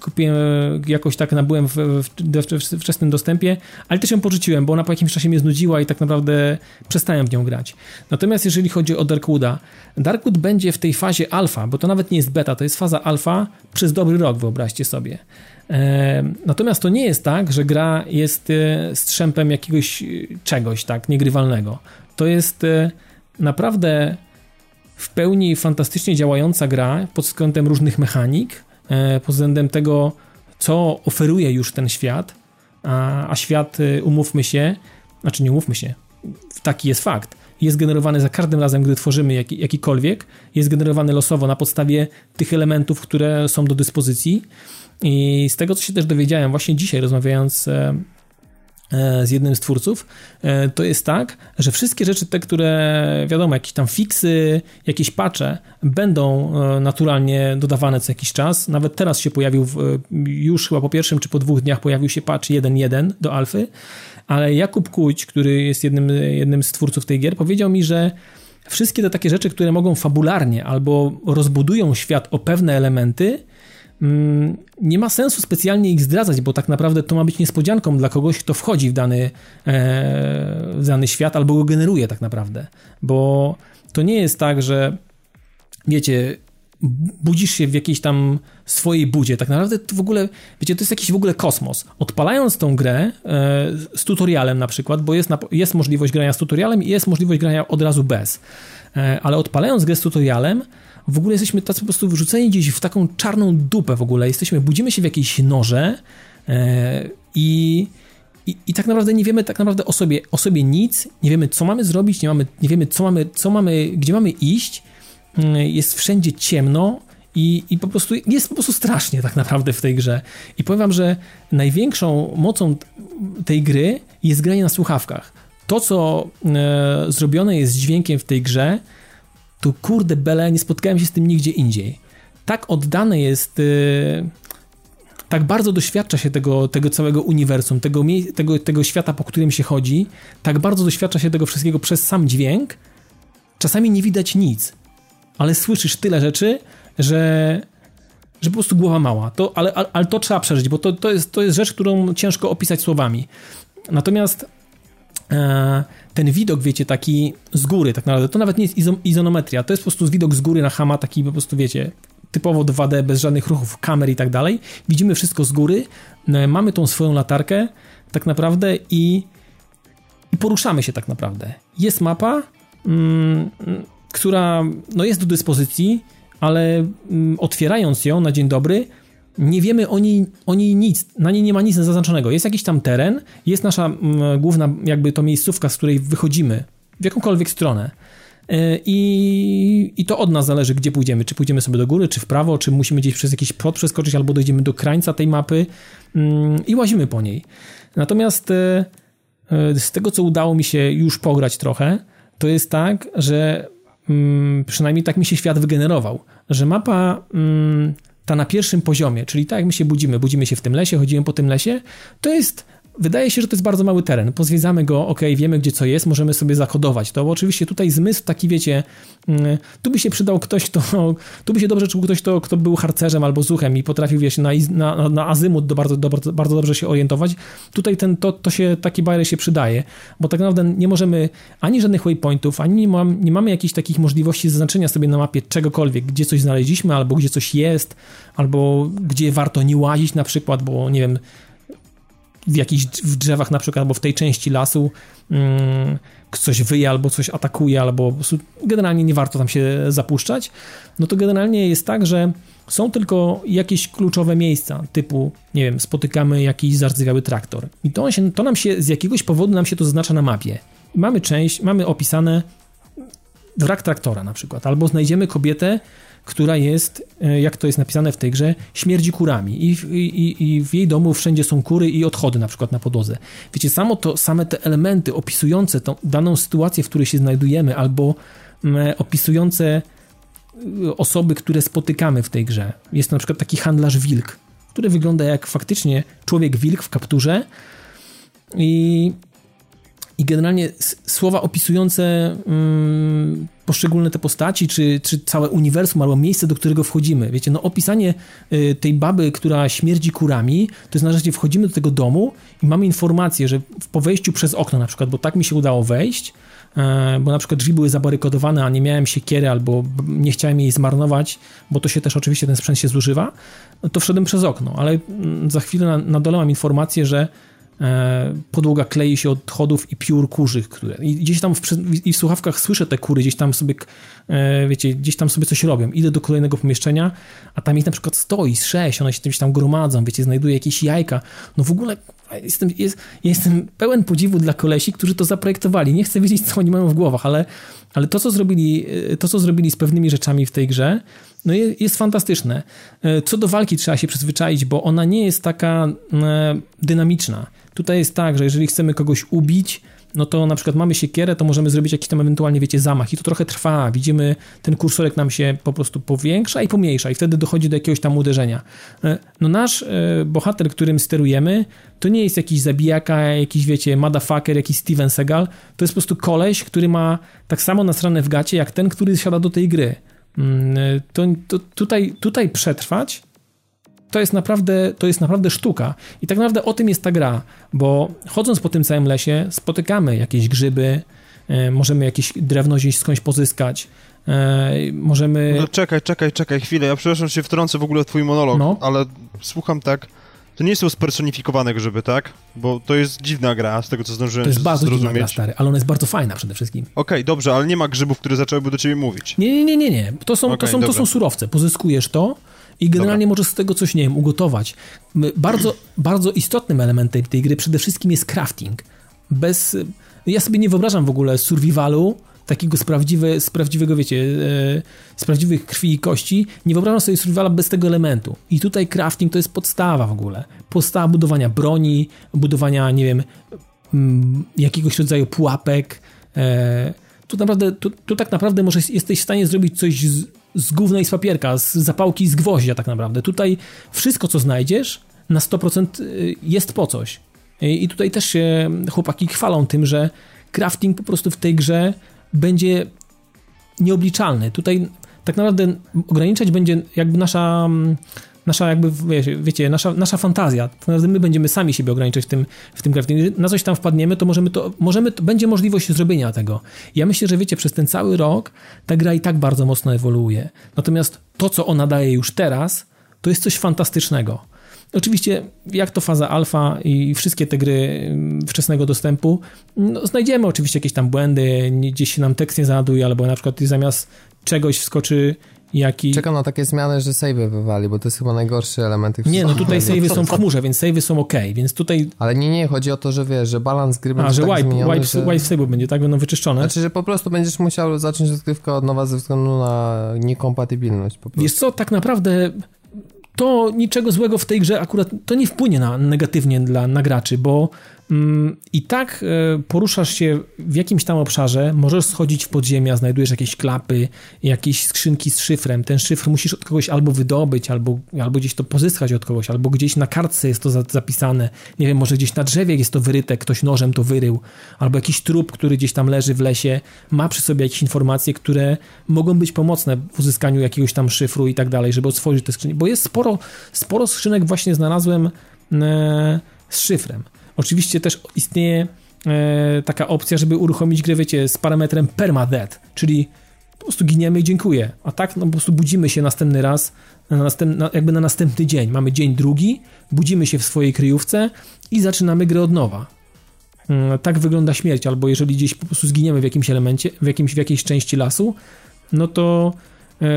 kupiłem e, jakoś tak nabyłem w, w, w, wczesnym dostępie, ale też ją porzuciłem, bo ona po jakimś czasie mnie znudziła i tak naprawdę przestałem w nią grać. Natomiast jeżeli chodzi o Darkwooda, Darkwood będzie w tej fazie alfa, bo to nawet nie jest beta, to jest faza alfa przez dobry rok, wyobraźcie sobie. E, natomiast to nie jest tak, że gra jest strzępem jakiegoś czegoś tak niegrywalnego. To jest naprawdę w pełni fantastycznie działająca gra pod względem różnych mechanik, E, pod względem tego, co oferuje już ten świat, a, a świat, e, umówmy się, znaczy nie umówmy się, taki jest fakt, jest generowany za każdym razem, gdy tworzymy jaki, jakikolwiek, jest generowany losowo na podstawie tych elementów, które są do dyspozycji. I z tego, co się też dowiedziałem, właśnie dzisiaj rozmawiając e, E, z jednym z twórców, e, to jest tak, że wszystkie rzeczy te, które wiadomo, jakieś tam fixy, jakieś patche będą e, naturalnie dodawane co jakiś czas. Nawet teraz się pojawił, już chyba po pierwszym czy po dwóch dniach pojawił się patch 1.1 do alfy, ale Jakub Kuć, który jest jednym, jednym z twórców tej gier, powiedział mi, że wszystkie te takie rzeczy, które mogą fabularnie albo rozbudują świat o pewne elementy, nie ma sensu specjalnie ich zdradzać, bo tak naprawdę to ma być niespodzianką dla kogoś, kto wchodzi w dany, e, w dany świat albo go generuje tak naprawdę. Bo to nie jest tak, że wiecie, budzisz się w jakiejś tam swojej budzie. Tak naprawdę to w ogóle, wiecie, to jest jakiś w ogóle kosmos. Odpalając tą grę e, z tutorialem na przykład, bo jest, na, jest możliwość grania z tutorialem i jest możliwość grania od razu bez. E, ale odpalając grę z tutorialem, w ogóle jesteśmy tacy po prostu wrzuceni gdzieś w taką czarną dupę w ogóle. Jesteśmy, budzimy się w jakiejś norze e, i, i, i, tak naprawdę nie wiemy tak naprawdę o sobie, o sobie nic, nie wiemy co mamy zrobić, nie, mamy, nie wiemy co mamy, co mamy, gdzie mamy iść, mm, jest wszędzie ciemno, i, I po prostu jest po prostu strasznie tak naprawdę w tej grze. I powiem wam, że największą mocą tej gry jest granie na słuchawkach. To, co e, zrobione jest z dźwiękiem w tej grze, to kurde bele, nie spotkałem się z tym nigdzie indziej. Tak oddane jest, yy, tak bardzo doświadcza się tego, tego całego uniwersum, tego, tego, tego świata, po którym się chodzi, tak bardzo doświadcza się tego wszystkiego przez sam dźwięk, czasami nie widać nic, ale słyszysz tyle rzeczy, że, że po prostu głowa mała. To, ale, ale, to trzeba przeżyć, bo to, to, jest, to jest rzecz, którą ciężko opisać słowami. Natomiast ten widok, wiecie, taki z góry tak naprawdę, to nawet nie jest izo, izonometria, to jest po prostu widok z góry na Hama, taki po prostu, wiecie, typowo 2D, bez żadnych ruchów kamer i tak dalej. Widzimy wszystko z góry, e, mamy tą swoją latarkę tak naprawdę i, i poruszamy się tak naprawdę. Jest mapa, mm, która no, jest do dyspozycji, ale mm, otwierając ją na dzień dobry, nie wiemy o niej, o niej nic, na niej nie ma nic zaznaczonego. Jest jakiś tam teren, jest nasza mm, główna jakby to miejscówka, z której wychodzimy w jakąkolwiek stronę. E, I, I to od nas zależy, gdzie pójdziemy. Czy pójdziemy sobie do góry, czy w prawo, czy musimy gdzieś przez jakiś plot przeskoczyć, albo dojdziemy do krańca tej mapy mm, i łazimy po niej. Natomiast e, e, z tego, co udało mi się już pograć trochę, to jest tak, że mm, przynajmniej tak mi się świat wygenerował, że mapa ta na pierwszym poziomie, czyli tak jak my się budzimy, budzimy się w tym lesie, chodzimy po tym lesie, to jest wydaje się, że to jest bardzo mały teren. Pozwiedzamy go, ok, wiemy gdzie co jest, możemy sobie zakodować to, bo oczywiście tutaj zmysł taki, wiecie, mm, tu by się przydał ktoś, kto, [LAUGHS] tu by się dobrze czuł ktoś, kto, kto był harcerzem albo zuchem i potrafił, wiesz, na, na, na azymut do bardzo, do, bardzo dobrze się orientować. Tutaj ten, to, to się, taki bajer się przydaje, bo tak naprawdę nie możemy ani żadnych waypointów, ani nie, mam, nie mamy jakichś takich możliwości zaznaczenia sobie na mapie czegokolwiek, gdzie coś znaleźliśmy, albo gdzie coś jest, albo gdzie warto nie łazić na przykład, bo nie wiem, w jakichś w drzewach na przykład, albo w tej części lasu mm, coś wyje, albo coś atakuje, albo generalnie nie warto tam się zapuszczać, no to generalnie jest tak, że są tylko jakieś kluczowe miejsca, typu, nie wiem, spotykamy jakiś zardzewiały traktor. I to, się, to nam się, z jakiegoś powodu nam się to zaznacza na mapie. Mamy część, mamy opisane wrak traktora na przykład, albo znajdziemy kobietę, która jest, e, jak to jest napisane w tej grze, śmierdzi kurami I, i, i w jej domu wszędzie są kury i odchody na przykład na podłodze. Wiecie, samo to, same te elementy opisujące tą daną sytuację, w której się znajdujemy, albo mm, opisujące y, osoby, które spotykamy w tej grze. Jest na przykład taki handlarz wilk, który wygląda jak faktycznie człowiek wilk w kapturze i i generalnie słowa opisujące mm, poszczególne te postaci, czy, czy całe uniwersum, albo miejsce, do którego wchodzimy. Wiecie, no opisanie y, tej baby, która śmierdzi kurami, to jest na razie wchodzimy do tego domu i mamy informację, że po wejściu przez okno na przykład, bo tak mi się udało wejść, e, bo na przykład drzwi były zabarykodowane, a nie miałem siekiery albo nie chciałem jej zmarnować, bo to się też oczywiście ten sprzęt się zużywa, no to wszedłem przez okno, ale mm, za chwilę na, na dole mam informację, że podłoga klei się od odchodów i piór kurzych, które i gdzieś tam w, i w słuchawkach słyszę te kury, gdzieś tam sobie, e, wiecie, gdzieś tam sobie coś robią. Idę do kolejnego pomieszczenia, a tam ich na przykład stoi sześć, one się gdzieś tam gromadzą, wiecie, znajduję jakieś jajka. No w ogóle jestem, jest, jestem pełen podziwu dla kolesi, którzy to zaprojektowali. Nie chcę wiedzieć, co oni mają w głowach, ale, ale to, co zrobili, e, to, co zrobili z pewnymi rzeczami w tej grze, no jest, jest fantastyczne. Co do walki trzeba się przyzwyczaić, bo ona nie jest taka dynamiczna. Tutaj jest tak, że jeżeli chcemy kogoś ubić, no to na przykład mamy siekierę, to możemy zrobić jakiś tam ewentualnie, wiecie, zamach i to trochę trwa. Widzimy, ten kursorek nam się po prostu powiększa i pomniejsza i wtedy dochodzi do jakiegoś tam uderzenia. E, no nasz e, bohater, którym sterujemy, to nie jest jakiś zabijaka, jakiś, wiecie, motherfucker, jakiś Steven Seagal, to jest po prostu koleś, który ma tak samo nasrane w gacie, jak ten, który siada do tej gry. Mm, e, to, to tutaj, tutaj przetrwać to jest naprawdę, to jest naprawdę sztuka. I tak naprawdę o tym jest ta gra, bo chodząc po tym całym lesie, spotykamy jakieś grzyby, e, możemy jakieś drewno gdzieś skądś pozyskać, e, możemy... No, czekaj, czekaj, czekaj chwilę, ja przepraszam, że się wtrącę w ogóle w twój monolog, no. ale słucham tak, to nie są spersonifikowane grzyby, tak? Bo to jest dziwna gra, z tego co zdążyłem To jest bardzo zrozumieć. dziwna gra, stary, ale ona jest bardzo fajna przede wszystkim. Okej, okay, dobrze, ale nie ma grzybów, które zaczęłyby do ciebie mówić. Nie, nie, nie, nie, nie. To są, okay, to są, to są surowce. Pozyskujesz to, i generalnie Dobra. możesz z tego coś, nie wiem, ugotować. Bardzo, bardzo istotnym elementem tej gry przede wszystkim jest crafting. Bez... Ja sobie nie wyobrażam w ogóle survivalu, takiego z, prawdziwe, z prawdziwego, wiecie, e, z prawdziwych krwi i kości, nie wyobrażam sobie survivala bez tego elementu. I tutaj crafting to jest podstawa w ogóle. Podstawa budowania broni, budowania, nie wiem, mm, jakiegoś rodzaju pułapek. E, tu naprawdę, tu, tu tak naprawdę może jesteś w stanie zrobić coś z, z gówna i z papierka, z zapałki z gwoździa tak naprawdę. Tutaj wszystko, co znajdziesz, na 100% y, jest po coś. I tutaj też się chłopaki chwalą tym, że crafting po prostu w tej grze będzie nieobliczalny. Tutaj tak naprawdę ograniczać będzie jakby nasza nasza jakby, wiecie, wiecie nasza, nasza fantazja. Naprawdę my będziemy sami siebie ograniczać w tym, w tym craftingu. Na coś tam wpadniemy, to możemy to, możemy, to, będzie możliwość zrobienia tego. Ja myślę, że wiecie, przez ten cały rok ta gra i tak bardzo mocno ewoluuje. Natomiast to, co ona daje już teraz, to jest coś fantastycznego. Oczywiście, jak to faza alfa i wszystkie te gry mm, wczesnego dostępu, no, znajdziemy oczywiście jakieś tam błędy, gdzieś się nam tekst nie załaduje, albo na przykład zamiast czegoś wskoczy jakiś... Czekam na takie zmiany, że save wywali, bo to jest chyba najgorszy element tych Nie, no tutaj savey są w chmurze, więc savey są ok, więc tutaj... Ale nie, nie, chodzi o to, że wiesz, że balans gry będzie A, że tak wipe, zmieniony, wipe, że... wipe save będzie, tak? Będą wyczyszczone. Znaczy, że po prostu będziesz musiał zacząć rozgrywkę od nowa ze względu na niekompatybilność po prostu. Wiesz co, tak naprawdę to niczego złego w tej grze akurat to nie wpłynie na negatywnie dla nagraczy, bo i tak e, poruszasz się w jakimś tam obszarze, możesz schodzić w podziemia, znajdujesz jakieś klapy, jakieś skrzynki z szyfrem. Ten szyfr musisz od kogoś albo wydobyć, albo, albo gdzieś to pozyskać od kogoś, albo gdzieś na kartce jest to zapisane. Nie wiem, może gdzieś na drzewie jest to wyryte, ktoś nożem to wyrył, albo jakiś trup, który gdzieś tam leży w lesie, ma przy sobie jakieś informacje, które mogą być pomocne w uzyskaniu jakiegoś tam szyfru i tak dalej, żeby otworzyć te skrzynie, bo jest sporo, sporo skrzynek właśnie znalazłem e, z szyfrem. Oczywiście też istnieje e, taka opcja, żeby uruchomić grę, wiecie, z parametrem permadeath, czyli po prostu giniemy i dziękuję. A tak no, po prostu budzimy się następny raz, na następ, na, jakby na następny dzień. Mamy dzień drugi, budzimy się w swojej kryjówce i zaczynamy grę od nowa. E, tak wygląda śmierć, albo jeżeli gdzieś po prostu zginiemy w jakimś elemencie, w, jakimś, w jakiejś części lasu, no to e,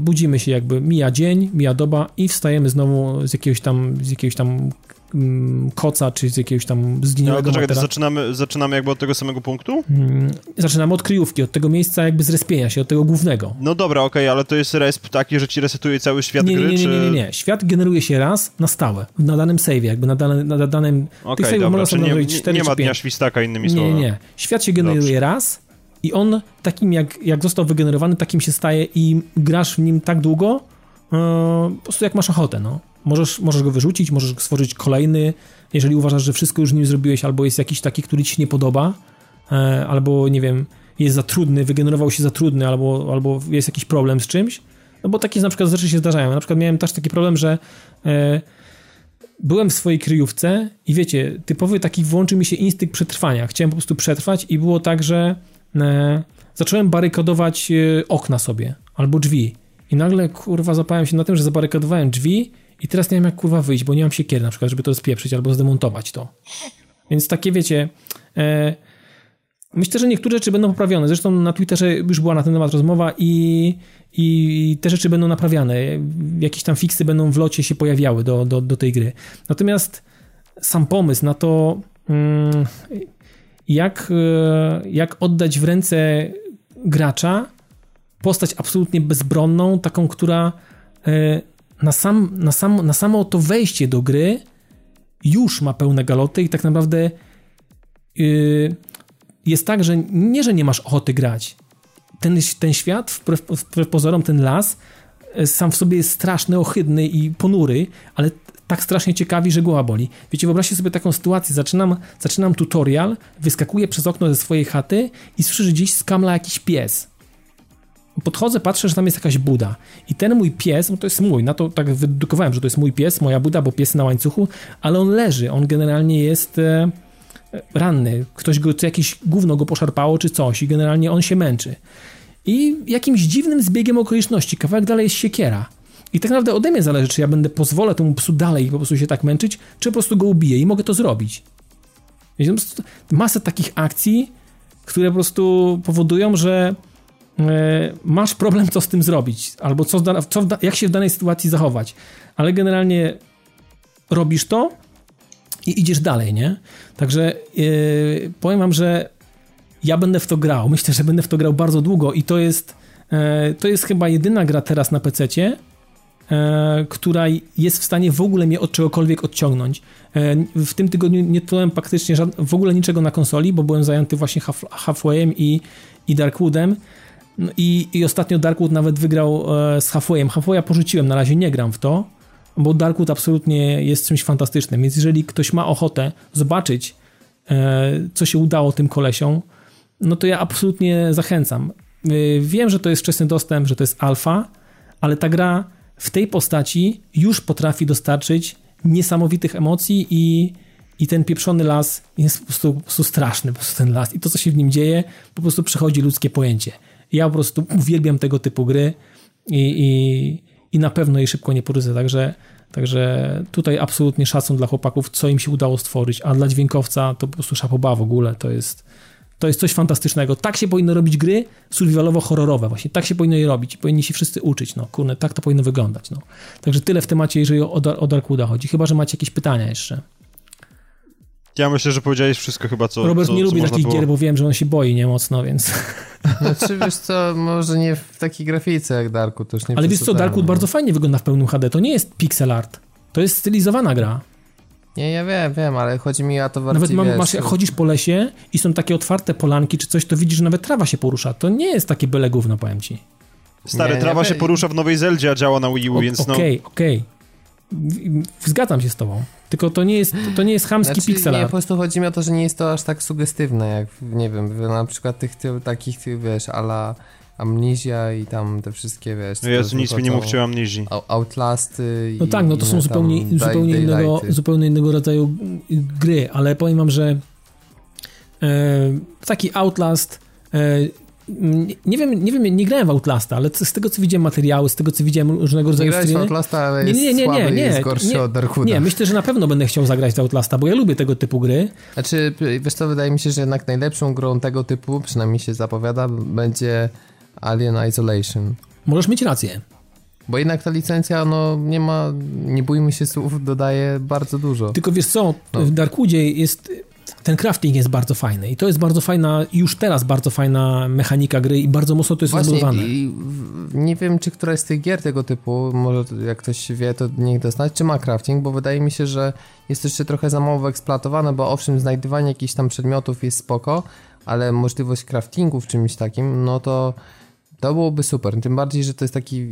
budzimy się jakby, mija dzień, mija doba i wstajemy znowu z jakiegoś tam, z jakiegoś tam mm, koca, czy z jakiegoś tam zginionego No, czekaj, zaczynamy, zaczynamy jakby od tego samego punktu? Mm, Zaczynamy od kryjówki, od tego miejsca jakby zrespienia się, od tego głównego. No dobra, okej, ale to jest resp taki, że ci resetuje cały świat Nie, nie, gry, nie, nie, czy... nie, nie, nie. Świat generuje się raz na stałe, na danym save'ie, jakby na, dane, na danym... Okej, tych save'ów można sobie nie, nie, 4 nie ma czy 5. dnia świstaka, innymi Nie, słowy. nie, nie. Świat się generuje Dobrze. raz i on takim jak, jak został wygenerowany, takim się staje i grasz w nim tak długo, e, po prostu jak masz ochotę, no. Możesz, możesz go wyrzucić, możesz stworzyć kolejny, jeżeli uważasz, że wszystko już nim zrobiłeś, albo jest jakiś taki, który ci się nie podoba, e, albo nie wiem, jest za trudny, wygenerował się za trudny, albo, albo jest jakiś problem z czymś, no bo takie na przykład rzeczy się zdarzają. Na przykład miałem też taki problem, że e, byłem w swojej kryjówce i wiecie, typowy taki włączył mi się instynkt przetrwania. Chciałem po prostu przetrwać i było tak, że e, zacząłem barykadować e, okna sobie albo drzwi. I nagle kurwa zapałem się na tym, że zabarykadowałem drzwi i teraz nie wiem jak kurwa wyjść, bo nie mam siekiery na przykład, żeby to spieprzyć albo zdemontować to. Więc takie wiecie, e, myślę, że niektóre rzeczy będą poprawione. Zresztą na Twitterze już była na ten temat rozmowa i, i te rzeczy będą naprawiane. Jakieś tam fiksy będą w locie się pojawiały do, do, do tej gry. Natomiast sam pomysł na to, mm, jak, e, jak oddać w ręce gracza postać absolutnie bezbronną, taką, która e, na, sam, na, sam, na samo to wejście do gry już ma pełne galoty i tak naprawdę yy, jest tak, że nie, że nie masz ochoty grać. Ten, ten świat, wbrew, wbrew pozorom, ten las e, sam w sobie jest straszny, ohydny i ponury, ale tak strasznie ciekawi, że głowa boli. Wiecie, wyobraźcie sobie taką sytuację. Zaczynam, zaczynam tutorial, wyskakuję przez okno ze swojej chaty i słyszę, że gdzieś skamla jakiś pies. Podchodzę, patrzę, że tam jest jakaś buda. I ten mój pies, bo to jest mój, na to tak wydedukowałem, że to jest mój pies, moja buda, bo pies na łańcuchu, ale on leży, on generalnie jest e, ranny. Ktoś go, jakieś gówno go poszarpało czy coś i generalnie on się męczy. I jakimś dziwnym zbiegiem okoliczności, kawałek dalej jest siekiera. I tak naprawdę ode mnie zależy, czy ja będę pozwolę temu psu dalej po prostu się tak męczyć, czy po prostu go ubiję i mogę to zrobić. Wiecie, masę takich akcji, które po prostu powodują, że e, masz problem, co z tym zrobić, albo co, co jak się w danej sytuacji zachować. Ale generalnie robisz to i idziesz dalej, nie? Także e, powiem wam, że ja będę w to grał. [LAUGHS] Myślę, że będę w to grał bardzo długo i to jest, e, to jest chyba jedyna gra teraz na PC-cie, e, która jest w stanie w ogóle mnie od czegokolwiek odciągnąć. E, w tym tygodniu nie tyłem praktycznie w ogóle niczego na konsoli, bo byłem zajęty właśnie Half- Halfwayem i, i Darkwoodem. No I, I ostatnio Darkwood nawet wygrał e, z Halfwayem. Halfwaya porzuciłem, na razie nie gram w to, bo Darkwood absolutnie jest czymś fantastycznym. Więc jeżeli ktoś ma ochotę zobaczyć, e, co się udało tym kolesiom, no to ja absolutnie zachęcam. y, wiem, że to jest wczesny dostęp, że to jest alfa, ale ta gra w tej postaci już potrafi dostarczyć niesamowitych emocji i, i ten pieprzony las jest po prostu, po prostu straszny, po prostu ten las i to, co się w nim dzieje, po prostu przechodzi ludzkie pojęcie. Ja po prostu uwielbiam tego typu gry i, i, i na pewno jej szybko nie poryzę, także Także tutaj absolutnie szacun dla chłopaków, co im się udało stworzyć, a dla dźwiękowca to po prostu szapoba w ogóle, to jest, to jest coś fantastycznego. Tak się powinno robić gry survivalowo-horrorowe, właśnie tak się powinno je robić powinni się wszyscy uczyć, no kurne, tak to powinno wyglądać, no. Także tyle w temacie, jeżeli o, o Darkwooda chodzi, chyba, że macie jakieś pytania jeszcze. Ja myślę, że powiedziałeś wszystko chyba, co Robert co, nie co lubi takich było. gier, bo wiem, że on się boi nie mocno, więc... Znaczy, wiesz co, może nie w takiej grafice jak Darku, to już nie Ale wiesz co, Darkwood no. bardzo fajnie wygląda w pełnym HD, to nie jest pixel art, to jest stylizowana gra. Nie, ja wiem, wiem, ale chodzi mi o to bardziej, Nawet mam, wiesz, masz, jak chodzisz po lesie i są takie otwarte polanki czy coś, to widzisz, że nawet trawa się porusza. To nie jest takie byle gówno, powiem ci. Stary, Nie, trawa nie, się nie. porusza w Nowej Zeldzie, a działa na Wii U, O- więc no... Okej, okej. W- Zgadzam się z tobą. Tylko to nie jest, to nie jest chamski Znaczy, pixel nie, po art. prostu chodzi mi o to, że nie jest to aż tak sugestywne, jak, nie wiem, na przykład tych, tych takich, tych, wiesz, ala Amnesia i tam te wszystkie, wiesz... No Jezu, nic mi nie mówcie o amnezji. Out- Outlasty No tak, no to są zupełnie, zupełnie, innego, zupełnie innego rodzaju gry, ale powiem wam, że e, taki Outlast e, nie wiem, nie wiem, nie grałem w Outlasta, ale z tego co widziałem materiały, z tego co widziałem różnego Nie rodzaju w streamy, Outlasta, ale Nie, jest nie, nie, nie, nie, jest gorszy nie, od Darkwooda. Nie, myślę, że na pewno będę chciał zagrać w Outlasta, bo ja lubię tego typu gry. Znaczy, wiesz co, wydaje mi się, że jednak najlepszą grą tego typu, przynajmniej się zapowiada, będzie Alien Isolation. Możesz mieć rację. Bo jednak ta licencja, no nie ma, nie bójmy się słów, dodaje bardzo dużo. Tylko wiesz co, No. w Darkwoodzie jest ten crafting jest bardzo fajny i to jest bardzo fajna, już teraz bardzo fajna mechanika gry i bardzo mocno to jest Właśnie, rozbudowane. i, nie wiem, czy któraś z tych gier tego typu, może jak ktoś wie, to niech da znać, czy ma crafting, bo wydaje mi się, że jest jeszcze trochę za mało wyeksploatowane, bo owszem, znajdywanie jakichś tam przedmiotów jest spoko, ale możliwość craftingu w czymś takim, no to to byłoby super. Tym bardziej, że to jest taki,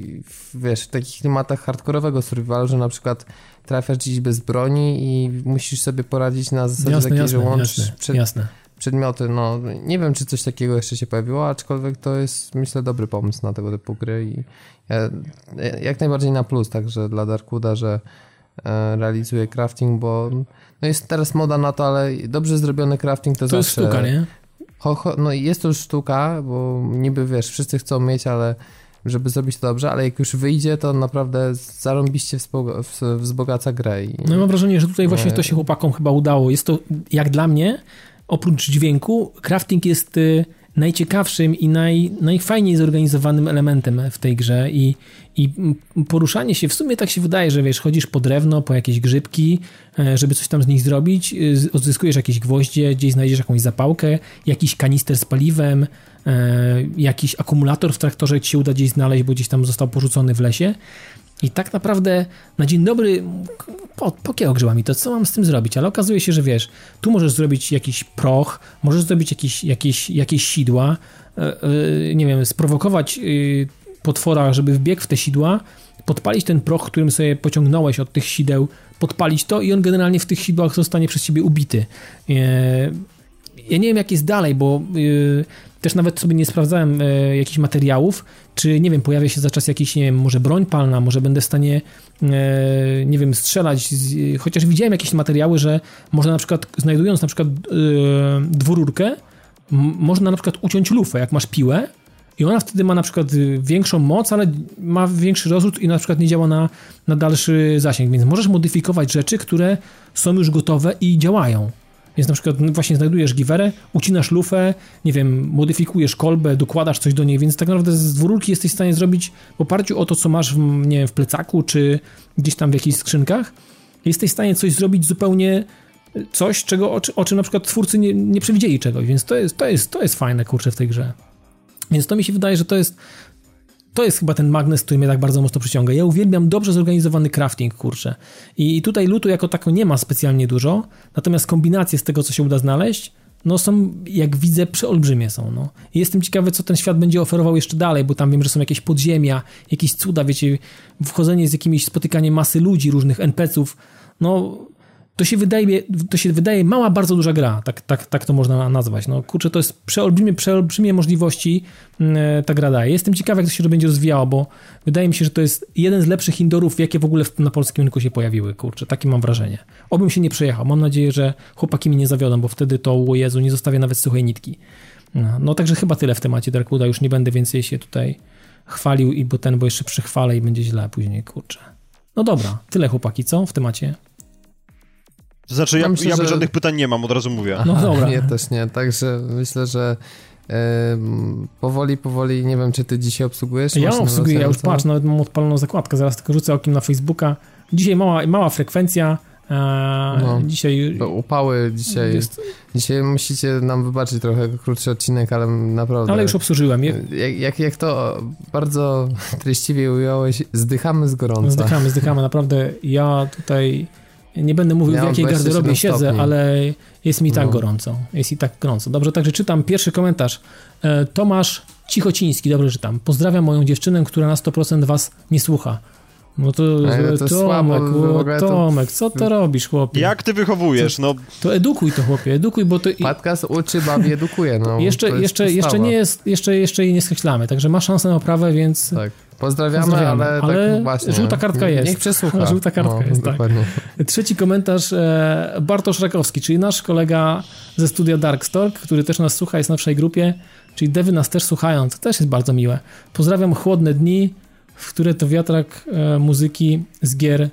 wiesz, w takich klimatach hardkorowego survivalu, że na przykład trafiasz gdzieś bez broni i musisz sobie poradzić na zasadzie Jasne, takiej, jasne, że łączysz jasne, przed, jasne. przedmioty. No, nie wiem, czy coś takiego jeszcze się pojawiło, aczkolwiek to jest, myślę, dobry pomysł na tego typu gry i ja, jak najbardziej na plus, także dla Darkwooda, że e, realizuje crafting, bo no jest teraz moda na to, ale dobrze zrobiony crafting to, To jest zawsze... sztuka, nie? Ho, ho, no jest to już sztuka, bo niby wiesz, wszyscy chcą mieć, ale żeby zrobić to dobrze, ale jak już wyjdzie, to naprawdę zarąbiście wzbogaca grę. I, No mam wrażenie, że tutaj właśnie Nie. to się chłopakom chyba udało. Jest to, jak dla mnie, oprócz dźwięku, crafting jest y, najciekawszym i naj, najfajniej zorganizowanym elementem w tej grze i, i poruszanie się, w sumie tak się wydaje, że wiesz, chodzisz po drewno, po jakieś grzybki, e, żeby coś tam z nich zrobić, odzyskujesz jakieś gwoździe, gdzieś znajdziesz jakąś zapałkę, jakiś kanister z paliwem, e, jakiś akumulator w traktorze ci się uda gdzieś znaleźć, bo gdzieś tam został porzucony w lesie. I tak naprawdę na dzień dobry po, pokiełgrzyła mi to, co mam z tym zrobić, ale okazuje się, że wiesz, tu możesz zrobić jakiś proch, możesz zrobić jakieś, jakieś, jakieś sidła, e, nie wiem, sprowokować y, potwora, żeby wbiegł w te sidła, podpalić ten proch, którym sobie pociągnąłeś od tych sideł, podpalić to i on generalnie w tych sidłach zostanie przez ciebie ubity. E, ja nie wiem, jak jest dalej, bo y, też nawet sobie nie sprawdzałem y, jakichś materiałów, czy nie wiem, pojawia się za czas jakiś, nie wiem, może broń palna, może będę w stanie, y, nie wiem, strzelać. Z, chociaż widziałem jakieś materiały, że można na przykład, znajdując na przykład y, dwururkę, można na przykład uciąć lufę, jak masz piłę. I ona wtedy ma na przykład y, większą moc, ale ma większy rozrzut i na przykład nie działa na, na dalszy zasięg. Więc możesz modyfikować rzeczy, które są już gotowe i działają. Więc na przykład no, właśnie znajdujesz giwerę, ucinasz lufę, nie wiem, modyfikujesz kolbę, dokładasz coś do niej, więc tak naprawdę z dwururki jesteś w stanie zrobić w oparciu o to, co masz w, nie wiem, w plecaku, czy gdzieś tam w jakichś skrzynkach, jesteś w stanie coś zrobić zupełnie coś, czego, o, o czym na przykład twórcy nie, nie przewidzieli czegoś, więc to jest, to, jest, to jest fajne, kurczę, w tej grze. Więc to mi się wydaje, że to jest to jest chyba ten magnes, który mnie tak bardzo mocno przyciąga. Ja uwielbiam dobrze zorganizowany crafting, kurczę. I tutaj lutu jako tako nie ma specjalnie dużo, natomiast kombinacje z tego, co się uda znaleźć, no są, jak widzę, przeolbrzymie są, no. I jestem ciekawy, co ten świat będzie oferował jeszcze dalej, bo tam wiem, że są jakieś podziemia, jakieś cuda, wiecie, wchodzenie z jakimiś, spotykanie masy ludzi, różnych NPC-ów, no... to się wydaje, to się wydaje mała, bardzo duża gra, tak, tak, tak to można nazwać. No kurczę, to jest przeolbrzymie, przeolbrzymie możliwości mm, ta gra daje. Jestem ciekawy, jak to się będzie rozwijało, bo wydaje mi się, że to jest jeden z lepszych indorów, jakie w ogóle na polskim rynku się pojawiły, kurczę, takie mam wrażenie. Obym się nie przejechał, mam nadzieję, że chłopaki mi nie zawiodą, bo wtedy to, o Jezu, nie zostawię nawet suchej nitki. No, no także chyba tyle w temacie Darkwooda, już nie będę więcej się tutaj chwalił, i bo ten, bo jeszcze przychwalę i będzie źle później, kurczę. No dobra, tyle chłopaki, co w temacie? To znaczy, ja, ja, myślę, ja że... żadnych pytań nie mam, od razu mówię. No dobra. Nie, też nie, także myślę, że e, powoli, powoli, nie wiem, czy ty dzisiaj obsługujesz? Ja obsługuję, ja już patrz, nawet mam odpaloną zakładkę, zaraz tylko rzucę okiem na Facebooka. Dzisiaj mała, mała frekwencja, e, no, dzisiaj... Upały dzisiaj. Jest... Dzisiaj musicie nam wybaczyć trochę krótszy odcinek, ale naprawdę... Ale już obsłużyłem. Jak, jak, jak to bardzo [LAUGHS] treściwie ująłeś, zdychamy z gorąca. Zdychamy, zdychamy. Naprawdę ja tutaj nie będę mówił, w jakiej garderobie siedzę, stopni. ale jest mi tak no. gorąco. Jest i tak gorąco. Dobrze, także czytam pierwszy komentarz. E, Tomasz Cichociński, dobrze czytam. Pozdrawiam moją dziewczynę, która na 100% was nie słucha. No to, to Tomek, to... Tomek, co to robisz, chłopie? Jak ty wychowujesz, no? To edukuj to, chłopie, edukuj, bo to... Podcast uczy, bawi, edukuje, no. Jeszcze, jeszcze, jeszcze nie jest, jeszcze, jeszcze jej nie skreślamy, także ma szansę na oprawę, więc... Tak. Pozdrawiamy, Pozdrawiamy, ale, ale tak właśnie. Żółta kartka jest. Niech przesłucha. [LAUGHS] Żółta kartka no, jest, tak. Trzeci komentarz e, Bartosz Rakowski, czyli nasz kolega ze studia Darkstalk, który też nas słucha, jest na naszej grupie, czyli dewy nas też słuchają, to też jest bardzo miłe. Pozdrawiam chłodne dni, w które to wiatrak e, muzyki z gier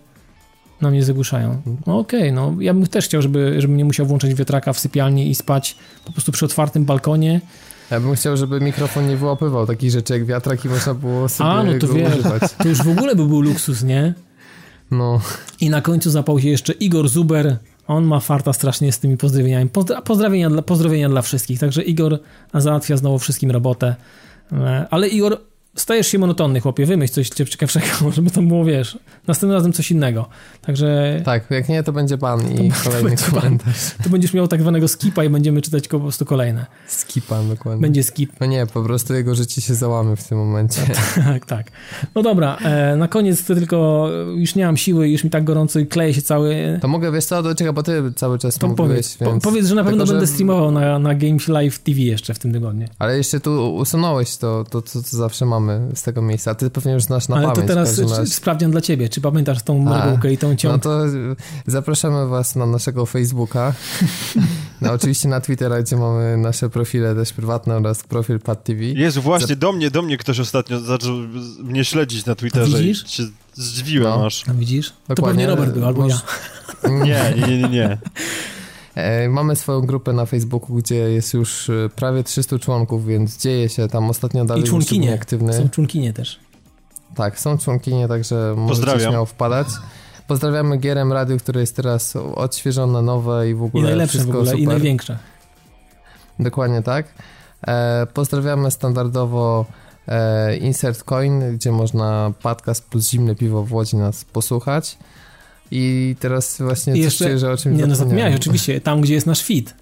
na mnie zagłuszają. No okej, okay, no ja bym też chciał, żeby, żebym nie musiał włączać wiatraka w sypialni i spać po prostu przy otwartym balkonie. Ja bym chciał, żeby mikrofon nie wyłapywał takich rzeczy jak wiatrak i można było sobie A, no to wiesz, to już w ogóle by był luksus, nie? No. I na końcu zapał się jeszcze Igor Zuber. On ma farta strasznie z tymi pozdrowieniami. Pozdrowienia dla, pozdrowienia dla wszystkich. Także Igor załatwia znowu wszystkim robotę. E, ale Igor, stajesz się monotonny, chłopie, wymyśl coś ciekawszego, [LAUGHS] żeby to było, wiesz, następnym razem coś innego. Także... Tak, jak nie, to będzie pan i to, kolejny [LAUGHS] to komentarz. To będziesz miał tak zwanego skipa i będziemy czytać po prostu kolejne. Skipa, dokładnie. Będzie skip. No nie, po prostu jego życie się załamy w tym momencie. [LAUGHS] tak, tak. No dobra, e, na koniec to tylko już nie mam siły, już mi tak gorąco i kleje się cały... To mogę, wiesz co, do czego, bo ty cały czas to mówiłeś, powiedz, więc... powiedz, że na pewno Tylko, będę że... streamował na, na Games Live TV jeszcze w tym tygodniu. Ale jeszcze tu usunąłeś to, to, co zawsze mamy mamy z tego miejsca. Ty pewnie już znasz na Ale pamięć. Ale to teraz sprawdzian dla ciebie. Czy pamiętasz tą margułkę i tą ciąg? No to zapraszamy was na naszego Facebooka. no, oczywiście na Twittera, gdzie mamy nasze profile też prywatne oraz profil Pad TV. Jest właśnie, Zap... do mnie, do mnie ktoś ostatnio zaczął mnie śledzić na Twitterze. widzisz? Się zdziwiłem no. aż. A widzisz? Dokładnie. To pewnie Robert był, albo ja. Nie, nie, nie, nie. [LAUGHS] E, mamy swoją grupę na Facebooku, gdzie jest już e, prawie 300 członków, więc dzieje się tam ostatnio dalej. I członkinie. Aktywny. Są członkinie też. Tak, są członkinie, także możecie śmiało wpadać. Pozdrawiamy Gierem Radio, które jest teraz odświeżone, nowe i w ogóle I najlepsze wszystko w ogóle, super. i największe. Dokładnie tak. E, pozdrawiamy standardowo e, Insert Coin, gdzie można podcast plus zimne piwo w Łodzi nas posłuchać. I teraz właśnie I jeszcze, że o czymś Nie, no zapomniałeś, oczywiście, tam gdzie jest nasz feed.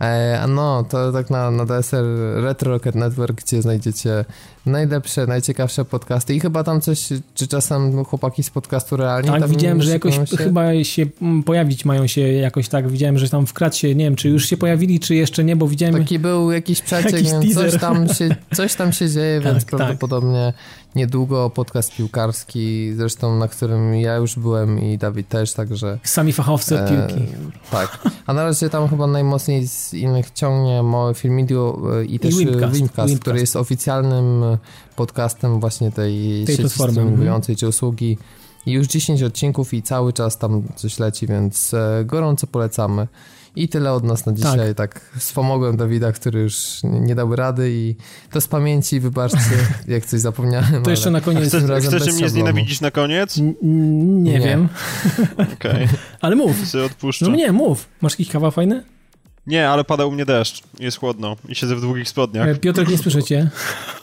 E, no, to tak na, na DSR Retro Rocket Network, gdzie znajdziecie najlepsze, najciekawsze podcasty. I chyba tam coś, czy czasem chłopaki z podcastu realnie Tak, widziałem, że jakoś się... chyba się mm, pojawić mają się jakoś tak, widziałem, że tam w kracie, nie wiem, czy już się pojawili, czy jeszcze nie, bo widziałem... Taki był jakiś przeciek, jakiś coś tam, się, [LAUGHS] coś tam się dzieje, tak, więc tak. prawdopodobnie niedługo podcast piłkarski, zresztą na którym ja już byłem i Dawid też, także... Sami fachowcy od piłki. E, tak, a na razie tam chyba najmocniej z innych ciągnie mały filmidio e, i też I Wimcast, Wimcast, który jest oficjalnym podcastem właśnie tej, tej sieci streamingującej czy usługi. I już 10 odcinków i cały czas tam coś leci, więc e, gorąco polecamy. I tyle od nas na dzisiaj. Tak, tak wspomogłem Dawida, który już nie dał rady i to z pamięci, wybaczcie, [LAUGHS] jak coś zapomniałem. To jeszcze na koniec. Chcesz, chcesz mnie znienawidzić na koniec? N nie, nie, wiem. [LAUGHS] Okej. Okay. [LAUGHS] Ale mów. Odpuszczę. No nie, mów. Masz jakiś kawał fajny? Nie, ale pada u mnie deszcz. Jest chłodno i siedzę w długich spodniach. E, Piotrek, nie słyszycie?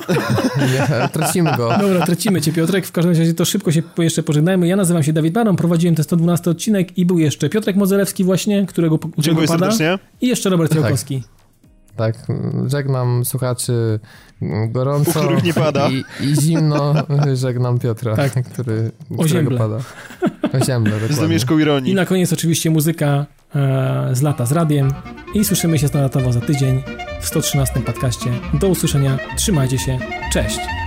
[LAUGHS] nie, tracimy go. Dobra, tracimy cię, Piotrek. W każdym razie to szybko się jeszcze pożegnajmy. Ja nazywam się Dawid Baron, prowadziłem ten 112 odcinek i był jeszcze Piotrek Mozelewski właśnie, którego, pada. serdecznie. I jeszcze Robert Jałkowski. Tak. Tak, żegnam słuchaczy gorąco nie pada. I, i zimno [LAUGHS] żegnam Piotra, Tak. który O ziemble. pada. Oziemble, Z domieszką I ironii. na koniec oczywiście muzyka e, z lata z radiem i słyszymy się standardowo za tydzień w 113 podcaście. Do usłyszenia, trzymajcie się, cześć!